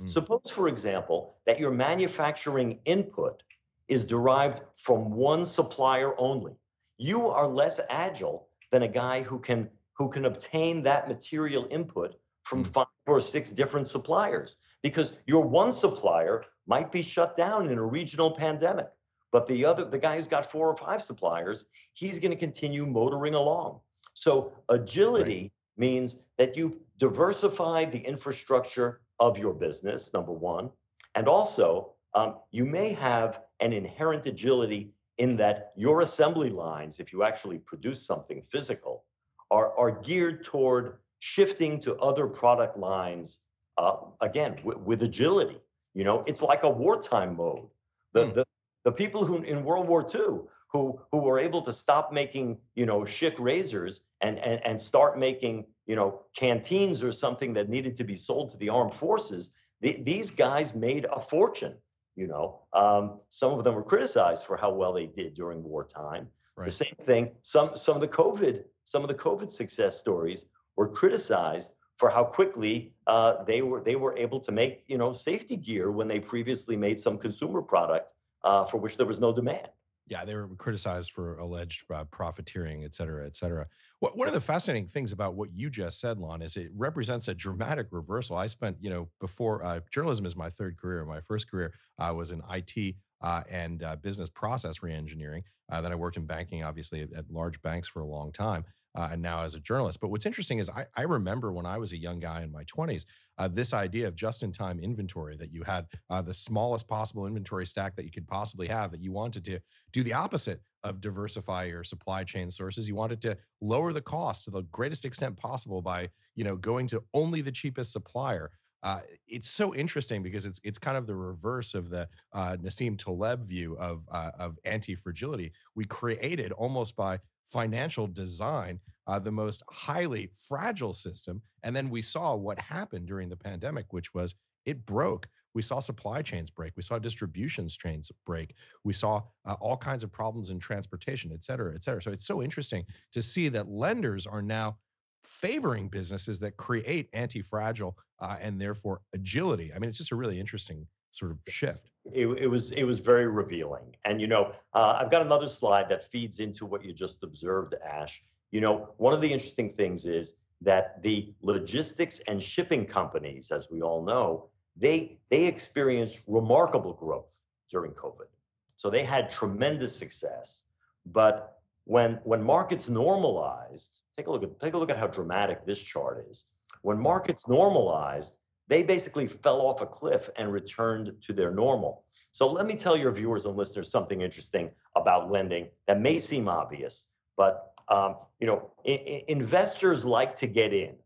Mm. Suppose, for example, that your manufacturing input is derived from one supplier only. You are less agile than a guy who can who can obtain that material input from mm. five or six different suppliers because your one supplier might be shut down in a regional pandemic but the other the guy who's got four or five suppliers he's going to continue motoring along so agility right. means that you've diversified the infrastructure of your business, number one. And also, um, you may have an inherent agility in that your assembly lines, if you actually produce something physical, are, are geared toward shifting to other product lines, uh, again, w- with agility. You know, it's like a wartime mode. The, mm. the, the people who in World War II who, who were able to stop making, you know, Schick razors and, and, and start making, you know, canteens or something that needed to be sold to the armed forces, the, these guys made a fortune. You know, um, some of them were criticized for how well they did during wartime. Right. The same thing. Some some of the COVID some of the COVID success stories were criticized for how quickly uh, they were they were able to make you know safety gear when they previously made some consumer product uh, for which there was no demand. Yeah, they were criticized for alleged uh, profiteering, et cetera, et cetera. What, one of the fascinating things about what you just said, Lon, is it represents a dramatic reversal. I spent, you know, before uh, journalism is my third career. My first career uh, was in IT uh, and uh, business process reengineering. Uh, then I worked in banking, obviously, at, at large banks for a long time uh, and now as a journalist. But what's interesting is I, I remember when I was a young guy in my 20s, uh, this idea of just in time inventory that you had uh, the smallest possible inventory stack that you could possibly have, that you wanted to do the opposite of diversify your supply chain sources. You wanted to lower the cost to the greatest extent possible by you know going to only the cheapest supplier. Uh, it's so interesting because it's it's kind of the reverse of the uh, Nassim Taleb view of uh, of anti fragility. We created almost by financial design, uh, the most highly fragile system. And then we saw what happened during the pandemic, which was it broke. We saw supply chains break. We saw distribution chains break. We saw uh, all kinds of problems in transportation, et cetera, et cetera. So it's so interesting to see that lenders are now favoring businesses that create anti-fragile uh, and therefore agility. I mean, it's just a really interesting sort of shift. It, it was it was very revealing, and you know, uh, I've got another slide that feeds into what you just observed, Ash. You know, one of the interesting things is that the logistics and shipping companies, as we all know, they they experienced remarkable growth during COVID. So they had tremendous success. But when when markets normalized, take a look at take a look at how dramatic this chart is. When markets normalized, they basically fell off a cliff and returned to their normal. So let me tell your viewers and listeners something interesting about lending that may seem obvious, but um, you know, I- investors like to get in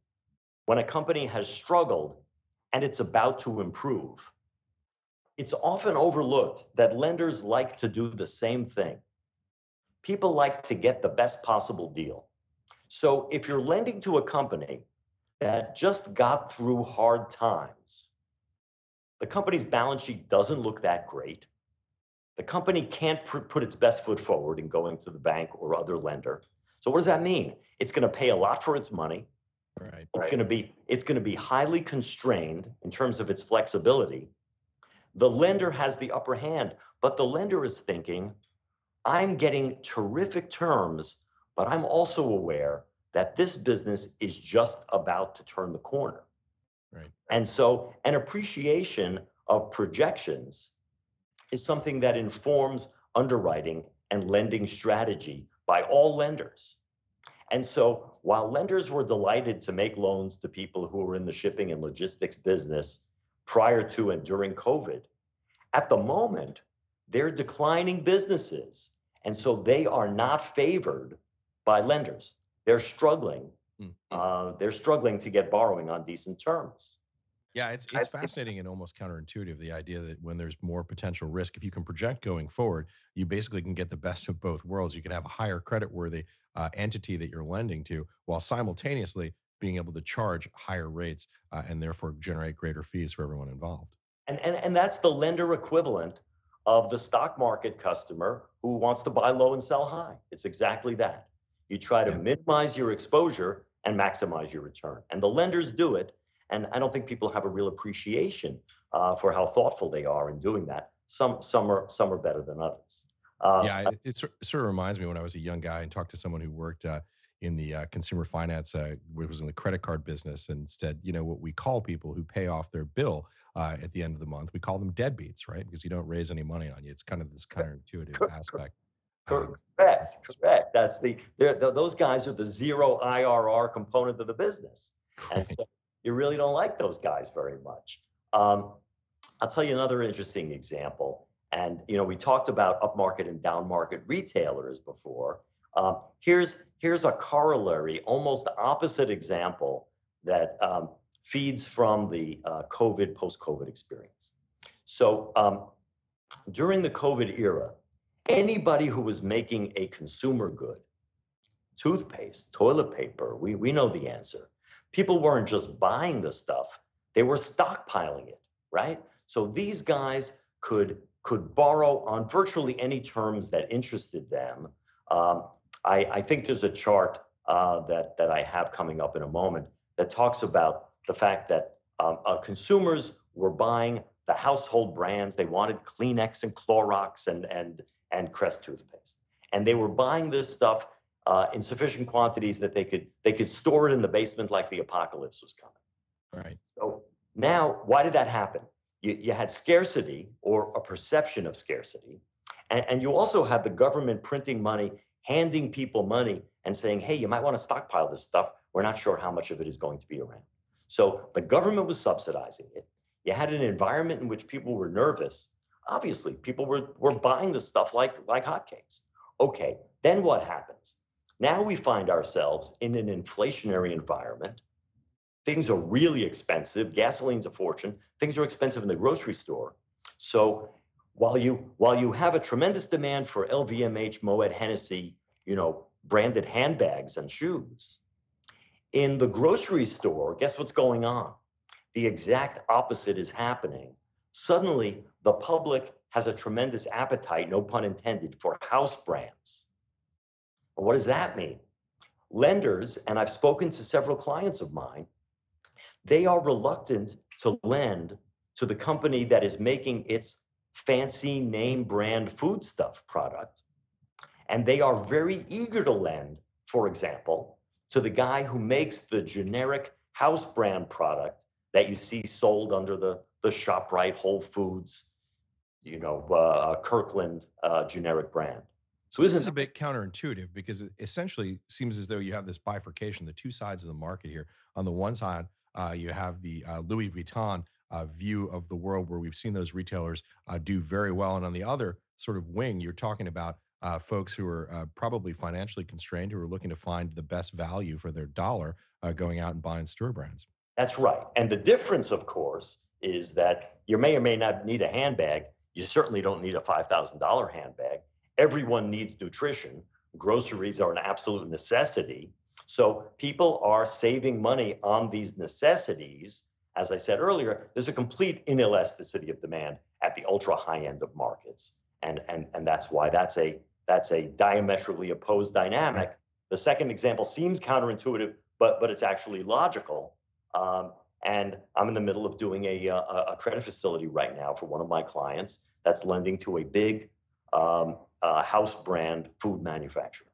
when a company has struggled and it's about to improve. It's often overlooked that lenders like to do the same thing. People like to get the best possible deal. So if you're lending to a company that just got through hard times. The company's balance sheet doesn't look that great. The company can't pr- put its best foot forward in going to the bank or other lender. So what does that mean? It's going to pay a lot for its money. Right. It's right. going to be it's going to be highly constrained in terms of its flexibility. The lender has the upper hand, but the lender is thinking, I'm getting terrific terms, but I'm also aware that this business is just about to turn the corner. Right. And so an appreciation of projections is something that informs underwriting and lending strategy by all lenders. And so while lenders were delighted to make loans to people who were in the shipping and logistics business prior to and during COVID, at the moment, they're declining businesses. And so they are not favored by lenders they're struggling. Mm-hmm. Uh, they're struggling to get borrowing on decent terms. Yeah, it's it's fascinating and almost counterintuitive. The idea that when there's more potential risk, if you can project going forward, you basically can get the best of both worlds. You can have a higher credit worthy uh, entity that you're lending to, while simultaneously being able to charge higher rates uh, and therefore generate greater fees for everyone involved. And, and and that's the lender equivalent of the stock market customer who wants to buy low and sell high. It's exactly that. You try to yeah. minimize your exposure and maximize your return. And the lenders do it. And I don't think people have a real appreciation uh, for how thoughtful they are in doing that. Some some are some are better than others. Uh, yeah, it, it, sort of reminds me when I was a young guy and talked to someone who worked uh, in the uh, consumer finance, uh, was in the credit card business, and said, you know, what we call people who pay off their bill uh, at the end of the month, we call them deadbeats, right? Because you don't raise any money on you. It's kind of this counterintuitive aspect. Correct, correct. That's the, the those guys are the zero IRR component of the business. And so, you really don't like those guys very much. Um, I'll tell you another interesting example. And you know, we talked about upmarket and downmarket retailers before. Um, here's here's a corollary, almost opposite example that um, feeds from the uh, COVID post-COVID experience. So um, during the COVID era, anybody who was making a consumer good, toothpaste, toilet paper, we we know the answer. People weren't just buying the stuff; they were stockpiling it, right? So these guys could could borrow on virtually any terms that interested them. Um, I, I, think there's a chart uh, that that I have coming up in a moment that talks about the fact that um, uh, consumers were buying the household brands. They wanted Kleenex and Clorox and and and Crest toothpaste, and they were buying this stuff uh, in sufficient quantities that they could they could store it in the basement like the apocalypse was coming. Right. So now, why did that happen? You, you had scarcity or a perception of scarcity, and, and you also had the government printing money handing people money and saying, hey, you might want to stockpile this stuff. We're not sure how much of it is going to be around. So the government was subsidizing it. You had an environment in which people were nervous. Obviously, people were, were buying the stuff like, like hotcakes. Okay, then what happens? Now we find ourselves in an inflationary environment. Things are really expensive. Gasoline's a fortune. Things are expensive in the grocery store. So while you while you have a tremendous demand for LVMH, Moet Hennessy, you know, branded handbags and shoes, in the grocery store, guess what's going on? The exact opposite is happening. Suddenly, the public has a tremendous appetite, no pun intended, for house brands. What does that mean? Lenders, and I've spoken to several clients of mine, they are reluctant to lend to the company that is making its fancy name brand foodstuff product. And they are very eager to lend, for example, to the guy who makes the generic house brand product that you see sold under the, the ShopRite, Whole Foods, you know, uh, uh Kirkland uh, generic brand. So this is a bit counterintuitive because it essentially seems as though you have this bifurcation, the two sides of the market here. On the one side, uh, you have the uh, Louis Vuitton uh, view of the world where we've seen those retailers uh, do very well. And on the other sort of wing, you're talking about uh, folks who are uh, probably financially constrained, who are looking to find the best value for their dollar uh, going out and buying store brands. That's right. And the difference, of course, is that you may or may not need a handbag. You certainly don't need a $5,000 handbag. Everyone needs nutrition. Groceries are an absolute necessity. So people are saving money on these necessities as I said earlier, there's a complete inelasticity of demand at the ultra high end of markets. And, and, and that's why that's a, that's a diametrically opposed dynamic. The second example seems counterintuitive, but, but it's actually logical. Um, and I'm in the middle of doing a, a, a, credit facility right now for one of my clients that's lending to a big um, uh, house brand food manufacturer.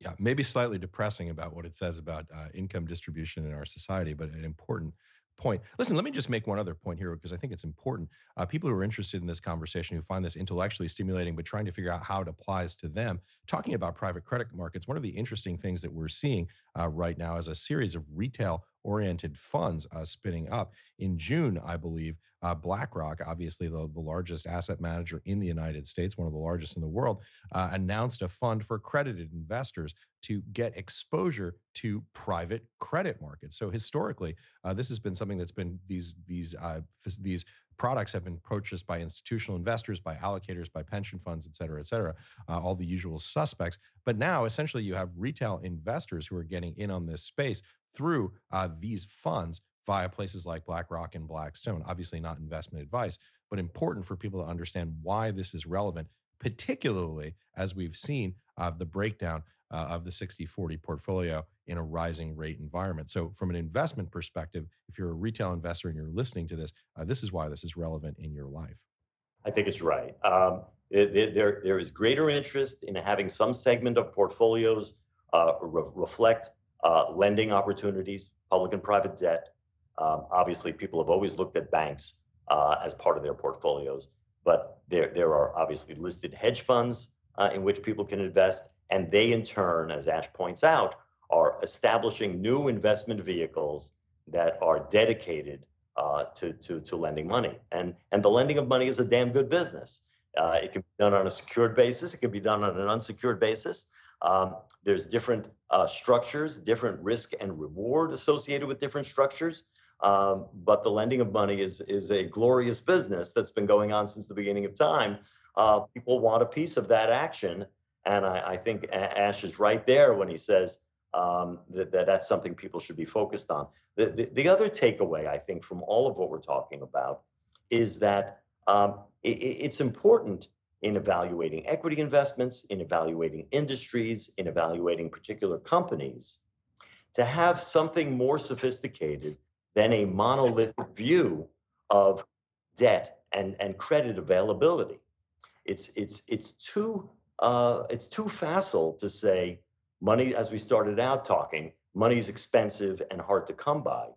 Yeah, maybe slightly depressing about what it says about uh, income distribution in our society, but an important point. Listen, let me just make one other point here because I think it's important. Uh, people who are interested in this conversation, who find this intellectually stimulating, but trying to figure out how it applies to them, talking about private credit markets, one of the interesting things that we're seeing uh, right now is a series of retail oriented funds uh, spinning up. In June, I believe, uh, BlackRock, obviously the, the largest asset manager in the United States, one of the largest in the world, uh, announced a fund for accredited investors to get exposure to private credit markets. So historically, uh, this has been something that's been these these uh, these products have been purchased by institutional investors, by allocators, by pension funds, et cetera, et cetera, uh, all the usual suspects. But now, essentially, you have retail investors who are getting in on this space through uh, these funds via places like BlackRock and Blackstone. Obviously, not investment advice, but important for people to understand why this is relevant, particularly as we've seen uh, the breakdown uh, of the 60 40 portfolio in a rising rate environment. So, from an investment perspective, if you're a retail investor and you're listening to this, uh, this is why this is relevant in your life. I think it's right. Um, there, there is greater interest in having some segment of portfolios uh, re- reflect uh, lending opportunities, public and private debt. Um, obviously, people have always looked at banks uh, as part of their portfolios, but there, there are obviously listed hedge funds uh, in which people can invest, and they, in turn, as Ash points out, are establishing new investment vehicles that are dedicated uh, to, to, to lending money. And, and the lending of money is a damn good business. Uh, it can be done on a secured basis. It can be done on an unsecured basis. Um, there's different uh, structures, different risk and reward associated with different structures. Um, but the lending of money is is a glorious business that's been going on since the beginning of time. Uh, people want a piece of that action, and I, I think Ash is right there when he says um, that, that that's something people should be focused on. The, the, the other takeaway I think from all of what we're talking about is that um, it, it's important in evaluating equity investments, in evaluating industries, in evaluating particular companies, to have something more sophisticated than a monolithic view of debt and, and credit availability. It's, it's, it's, too, uh, it's too facile to say money, as we started out talking, money is expensive and hard to come by.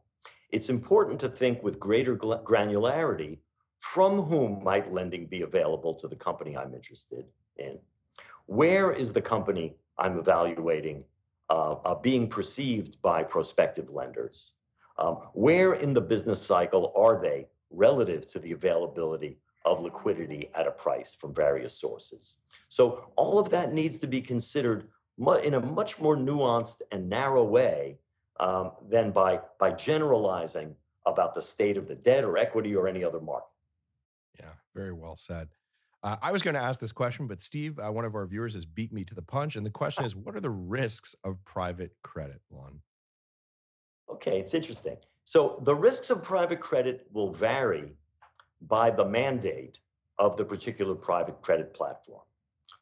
It's important to think with greater granularity from whom might lending be available to the company I'm interested in? Where is the company I'm evaluating uh, uh, being perceived by prospective lenders? Um, where in the business cycle are they relative to the availability of liquidity at a price from various sources? So all of that needs to be considered in a much more nuanced and narrow way um, than by, by generalizing about the state of the debt or equity or any other market. Very well said. Uh, I was going to ask this question, but Steve, uh, one of our viewers, has beat me to the punch. And the question is, what are the risks of private credit, Lon? Okay, it's interesting. So the risks of private credit will vary by the mandate of the particular private credit platform.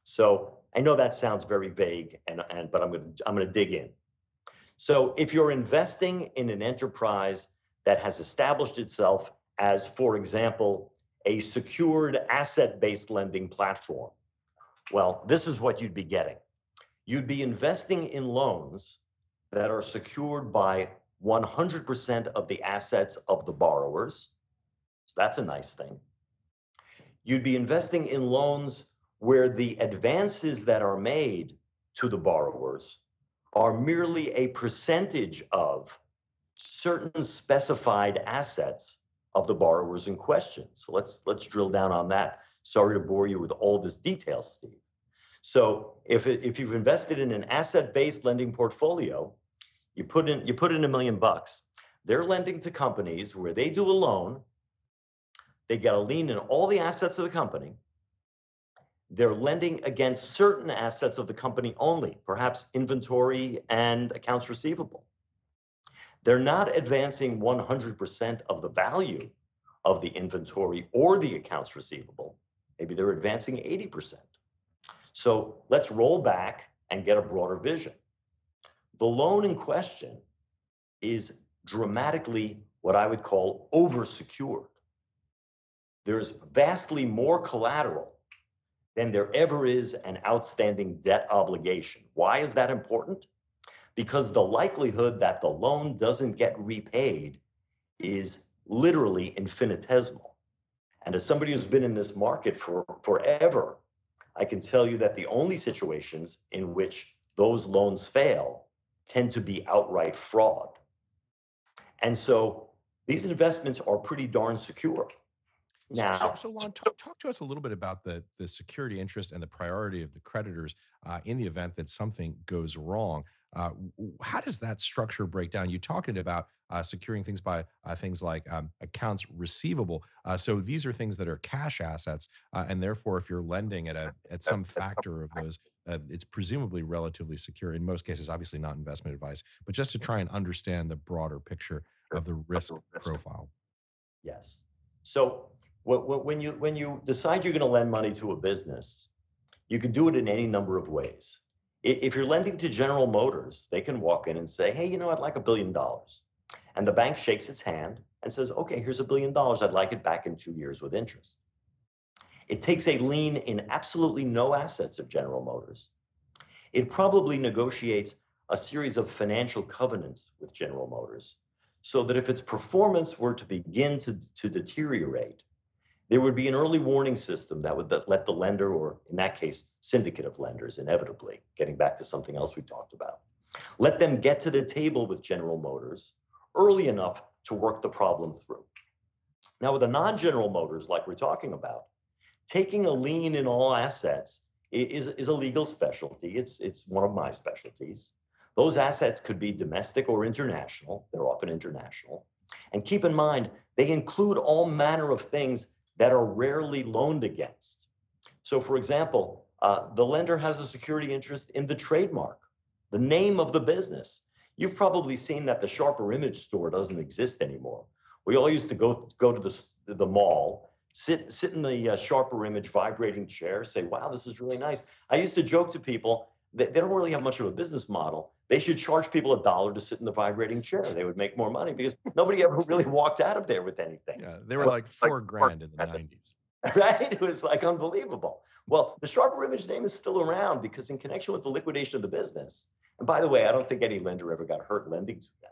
So I know that sounds very vague, and, and but I'm going to I'm going to dig in. So if you're investing in an enterprise that has established itself as, for example, a secured asset-based lending platform. Well, this is what you'd be getting. You'd be investing in loans that are secured by 100% of the assets of the borrowers. So that's a nice thing. You'd be investing in loans where the advances that are made to the borrowers are merely a percentage of certain specified assets of the borrowers in question. So let's let's drill down on that. Sorry to bore you with all this detail, Steve. So if if you've invested in an asset-based lending portfolio, you put in you put in a million bucks. They're lending to companies where they do a loan. They get a lien in all the assets of the company. They're lending against certain assets of the company only, perhaps inventory and accounts receivable. They're not advancing 100% of the value of the inventory or the accounts receivable. Maybe they're advancing 80%. So let's roll back and get a broader vision. The loan in question is dramatically what I would call oversecured. There's vastly more collateral than there ever is an outstanding debt obligation. Why is that important? Because the likelihood that the loan doesn't get repaid is literally infinitesimal. And as somebody who's been in this market for forever, I can tell you that the only situations in which those loans fail tend to be outright fraud. And so these investments are pretty darn secure. Now, so, so, Lon, talk, talk, to us a little bit about the the security interest and the priority of the creditors uh, in the event that something goes wrong. Uh, how does that structure break down? You talking about uh, securing things by uh, things like um, accounts receivable. Uh, so these are things that are cash assets, uh, and therefore, if you're lending at a at some factor of those, uh, it's presumably relatively secure. In most cases, obviously not investment advice, but just to try and understand the broader picture of the risk profile. Yes. So when you when you decide you're going to lend money to a business, you can do it in any number of ways. If you're lending to General Motors, they can walk in and say, hey, you know, I'd like a billion dollars. And the bank shakes its hand and says, okay, here's a billion dollars. I'd like it back in two years with interest. It takes a lien in absolutely no assets of General Motors. It probably negotiates a series of financial covenants with General Motors so that if its performance were to begin to, to deteriorate, there would be an early warning system that would let the lender, or in that case, syndicate of lenders, inevitably, getting back to something else we talked about, let them get to the table with General Motors early enough to work the problem through. Now, with the non General Motors, like we're talking about, taking a lien in all assets is, is a legal specialty. It's, it's one of my specialties. Those assets could be domestic or international. They're often international. And keep in mind, they include all manner of things that are rarely loaned against. So, for example, uh, the lender has a security interest in the trademark, the name of the business. You've probably seen that the Sharper Image store doesn't exist anymore. We all used to go go to the, the mall, sit sit in the uh, Sharper Image vibrating chair, say, "Wow, this is really nice." I used to joke to people that they don't really have much of a business model. They should charge people a dollar to sit in the vibrating chair. They would make more money because nobody ever really walked out of there with anything. Yeah, they were like four like, grand in the 90s. Right? It was like unbelievable. Well, the Sharper Image name is still around because in connection with the liquidation of the business, and by the way, I don't think any lender ever got hurt lending to them.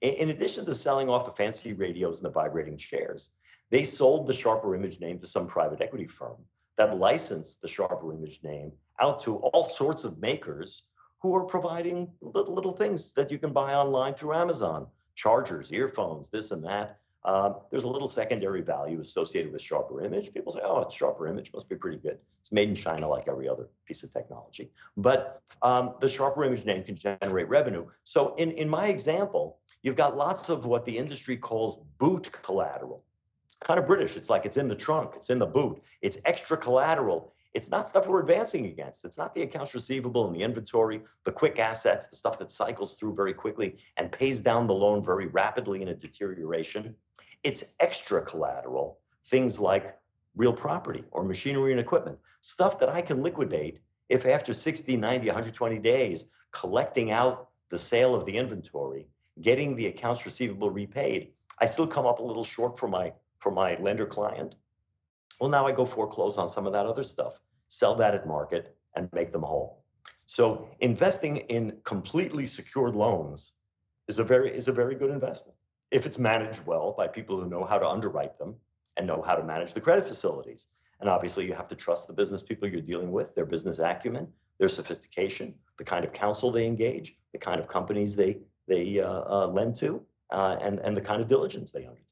In, addition to selling off the fancy radios and the vibrating chairs, they sold the Sharper Image name to some private equity firm that licensed the Sharper Image name out to all sorts of makers who are providing little, little things that you can buy online through Amazon chargers, earphones, this and that. Um, there's a little secondary value associated with Sharper Image. People say, oh, it's Sharper Image, must be pretty good. It's made in China like every other piece of technology. But um, the Sharper Image name can generate revenue. So in, in my example, you've got lots of what the industry calls boot collateral. It's kind of British. It's like it's in the trunk, it's in the boot. It's extra collateral. It's not stuff we're advancing against. It's not the accounts receivable and the inventory, the quick assets, the stuff that cycles through very quickly and pays down the loan very rapidly in a deterioration. It's extra collateral, things like real property or machinery and equipment, stuff that I can liquidate if after 60, 90, 120 days, collecting out the sale of the inventory, getting the accounts receivable repaid, I still come up a little short for my for my lender client. Well, now I go foreclose on some of that other stuff, sell that at market, and make them whole. So investing in completely secured loans is a very is a very good investment if it's managed well by people who know how to underwrite them and know how to manage the credit facilities. And obviously, you have to trust the business people you're dealing with, their business acumen, their sophistication, the kind of counsel they engage, the kind of companies they they uh, uh, lend to, uh, and and the kind of diligence they undertake.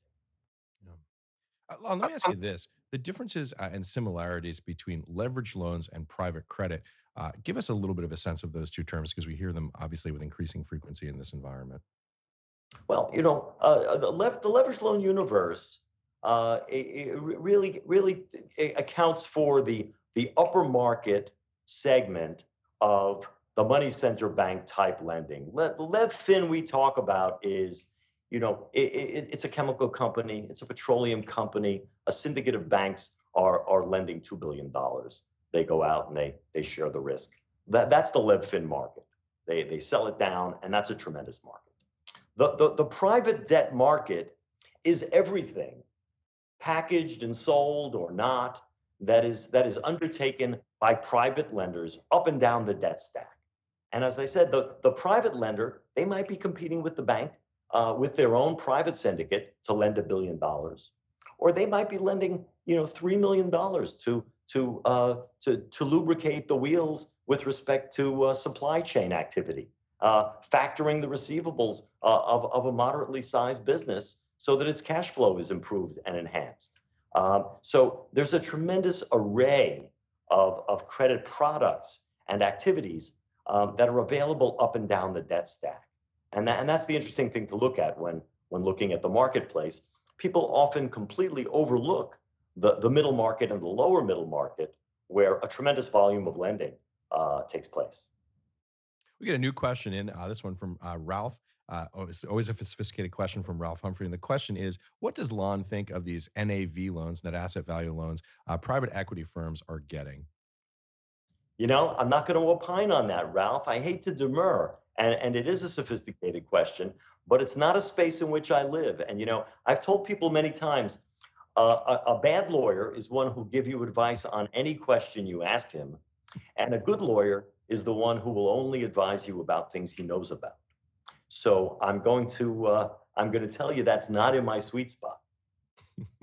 Yeah. Uh, let me ask you this: the differences uh, and similarities between leverage loans and private credit. Uh, give us a little bit of a sense of those two terms because we hear them obviously with increasing frequency in this environment. Well, you know, uh, the, lev- the leverage loan universe uh, it, it really really accounts for the the upper market segment of the money center bank type lending. Le- the LevFin we talk about is, you know, it, it, it's a chemical company, it's a petroleum company. A syndicate of banks are are lending two billion dollars. They go out and they they share the risk. That that's the LevFin market. They they sell it down, and that's a tremendous market. The, the, the private debt market is everything packaged and sold or not that is that is undertaken by private lenders up and down the debt stack. And as I said, the, the private lender, they might be competing with the bank uh, with their own private syndicate to lend a billion dollars. Or they might be lending, you know, three million dollars to to uh, to to lubricate the wheels with respect to uh, supply chain activity uh, factoring the receivables uh, of, of a moderately sized business so that its cash flow is improved and enhanced. Um, so there's a tremendous array of, of credit products and activities um, that are available up and down the debt stack. And, that, and that's the interesting thing to look at when, when looking at the marketplace. People often completely overlook the, the middle market and the lower middle market where a tremendous volume of lending uh, takes place. We get a new question in. Uh, this one from uh, Ralph. Uh, oh, it's always a sophisticated question from Ralph Humphrey. And the question is What does Lon think of these NAV loans, net asset value loans, uh, private equity firms are getting? You know, I'm not going to opine on that, Ralph. I hate to demur. And, and it is a sophisticated question, but it's not a space in which I live. And, you know, I've told people many times uh, a, a bad lawyer is one who'll give you advice on any question you ask him. And a good lawyer is the one who will only advise you about things he knows about. So I'm going to uh, I'm going to tell you that's not in my sweet spot.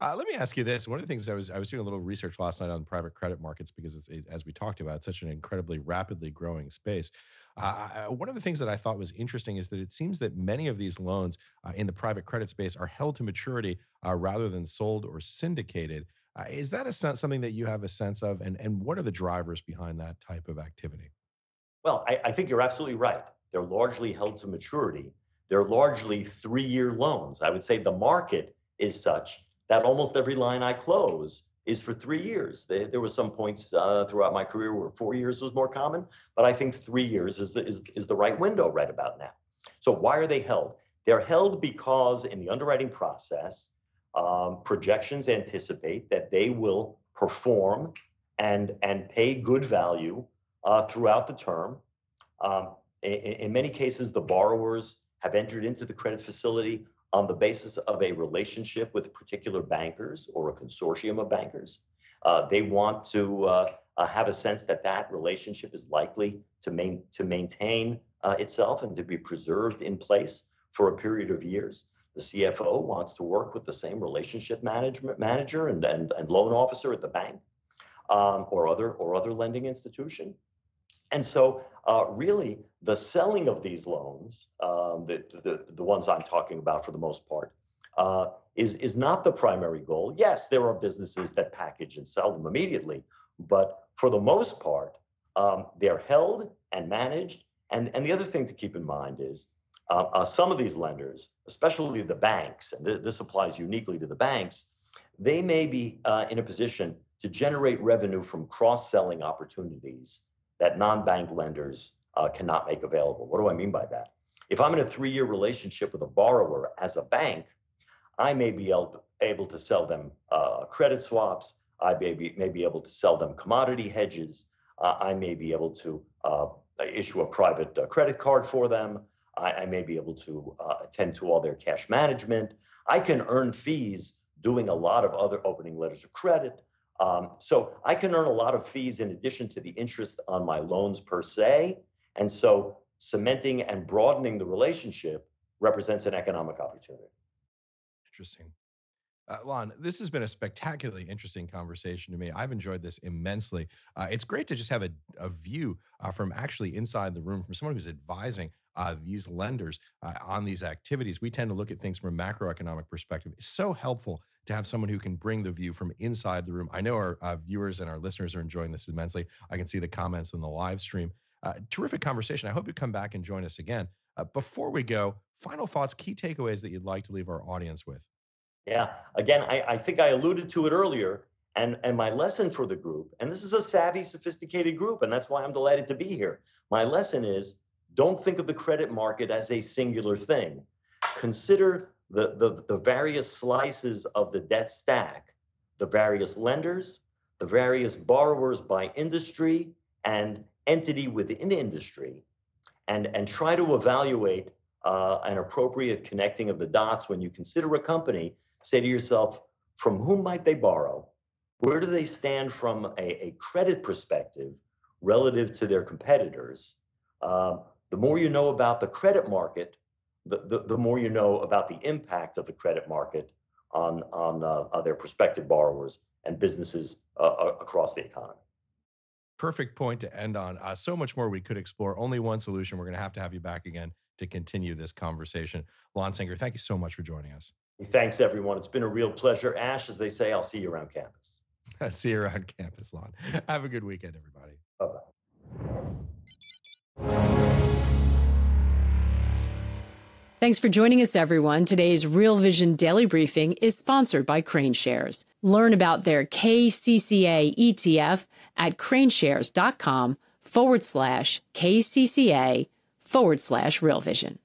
uh, let me ask you this: one of the things I was I was doing a little research last night on private credit markets because it's it, as we talked about, it's such an incredibly rapidly growing space. Uh, one of the things that I thought was interesting is that it seems that many of these loans uh, in the private credit space are held to maturity uh, rather than sold or syndicated. Uh, is that a sense, something that you have a sense of, and and what are the drivers behind that type of activity? Well, I, I think you're absolutely right. They're largely held to maturity. They're largely three-year loans. I would say the market is such that almost every line I close is for three years. There, were some points uh, throughout my career where four years was more common, but I think three years is the, is, is the right window right about now. So why are they held? They're held because in the underwriting process, um, projections anticipate that they will perform and, and pay good value uh, throughout the term. Um, in, in many cases, the borrowers have entered into the credit facility on the basis of a relationship with particular bankers or a consortium of bankers. Uh, they want to uh, uh, have a sense that that relationship is likely to, main, to maintain uh, itself and to be preserved in place for a period of years. The CFO wants to work with the same relationship management manager and, and, and loan officer at the bank um, or other or other lending institution. And so, uh, really, the selling of these loans, um, the, the, the ones I'm talking about for the most part, uh, is, is not the primary goal. Yes, there are businesses that package and sell them immediately, but for the most part, um, they're held and managed. And, and the other thing to keep in mind is uh, uh, some of these lenders, especially the banks, and th- this applies uniquely to the banks, they may be uh, in a position to generate revenue from cross selling opportunities that non-bank lenders uh, cannot make available. What do I mean by that? If I'm in a three-year relationship with a borrower as a bank, I may be able to, sell them uh, credit swaps. I may be, may be able to sell them commodity hedges. Uh, I may be able to uh, issue a private uh, credit card for them. I, I may be able to uh, attend to all their cash management. I can earn fees doing a lot of other opening letters of credit, um, so I can earn a lot of fees in addition to the interest on my loans per se. And so cementing and broadening the relationship represents an economic opportunity. Interesting. Uh, Lon, this has been a spectacularly interesting conversation to me. I've enjoyed this immensely. Uh, it's great to just have a, a view uh, from actually inside the room from someone who's advising uh, these lenders uh, on these activities. We tend to look at things from a macroeconomic perspective. It's so helpful to have someone who can bring the view from inside the room. I know our uh, viewers and our listeners are enjoying this immensely. I can see the comments in the live stream. Uh, terrific conversation. I hope you come back and join us again. Uh, before we go, final thoughts, key takeaways that you'd like to leave our audience with. Yeah, again, I, I think I alluded to it earlier. And, and my lesson for the group, and this is a savvy, sophisticated group, and that's why I'm delighted to be here. My lesson is don't think of the credit market as a singular thing. Consider the, the, the various slices of the debt stack, the various lenders, the various borrowers by industry and entity within industry, and, and try to evaluate uh, an appropriate connecting of the dots when you consider a company. Say to yourself, from whom might they borrow? Where do they stand from a, a credit perspective relative to their competitors? Uh, the more you know about the credit market, the, the, the more you know about the impact of the credit market on, on uh, their prospective borrowers and businesses uh, across the economy. Perfect point to end on. Uh, so much more we could explore. Only one solution. We're going to have to have you back again to continue this conversation. Lon Singer, thank you so much for joining us. Thanks, everyone. It's been a real pleasure. Ash, as they say, I'll see you around campus. see you around campus, Lon. Have a good weekend, everybody. Bye bye. Thanks for joining us, everyone. Today's Real Vision Daily Briefing is sponsored by KraneShares. Learn about their KCCA ETF at kraneshares.com forward slash KCCA forward slash Real Vision.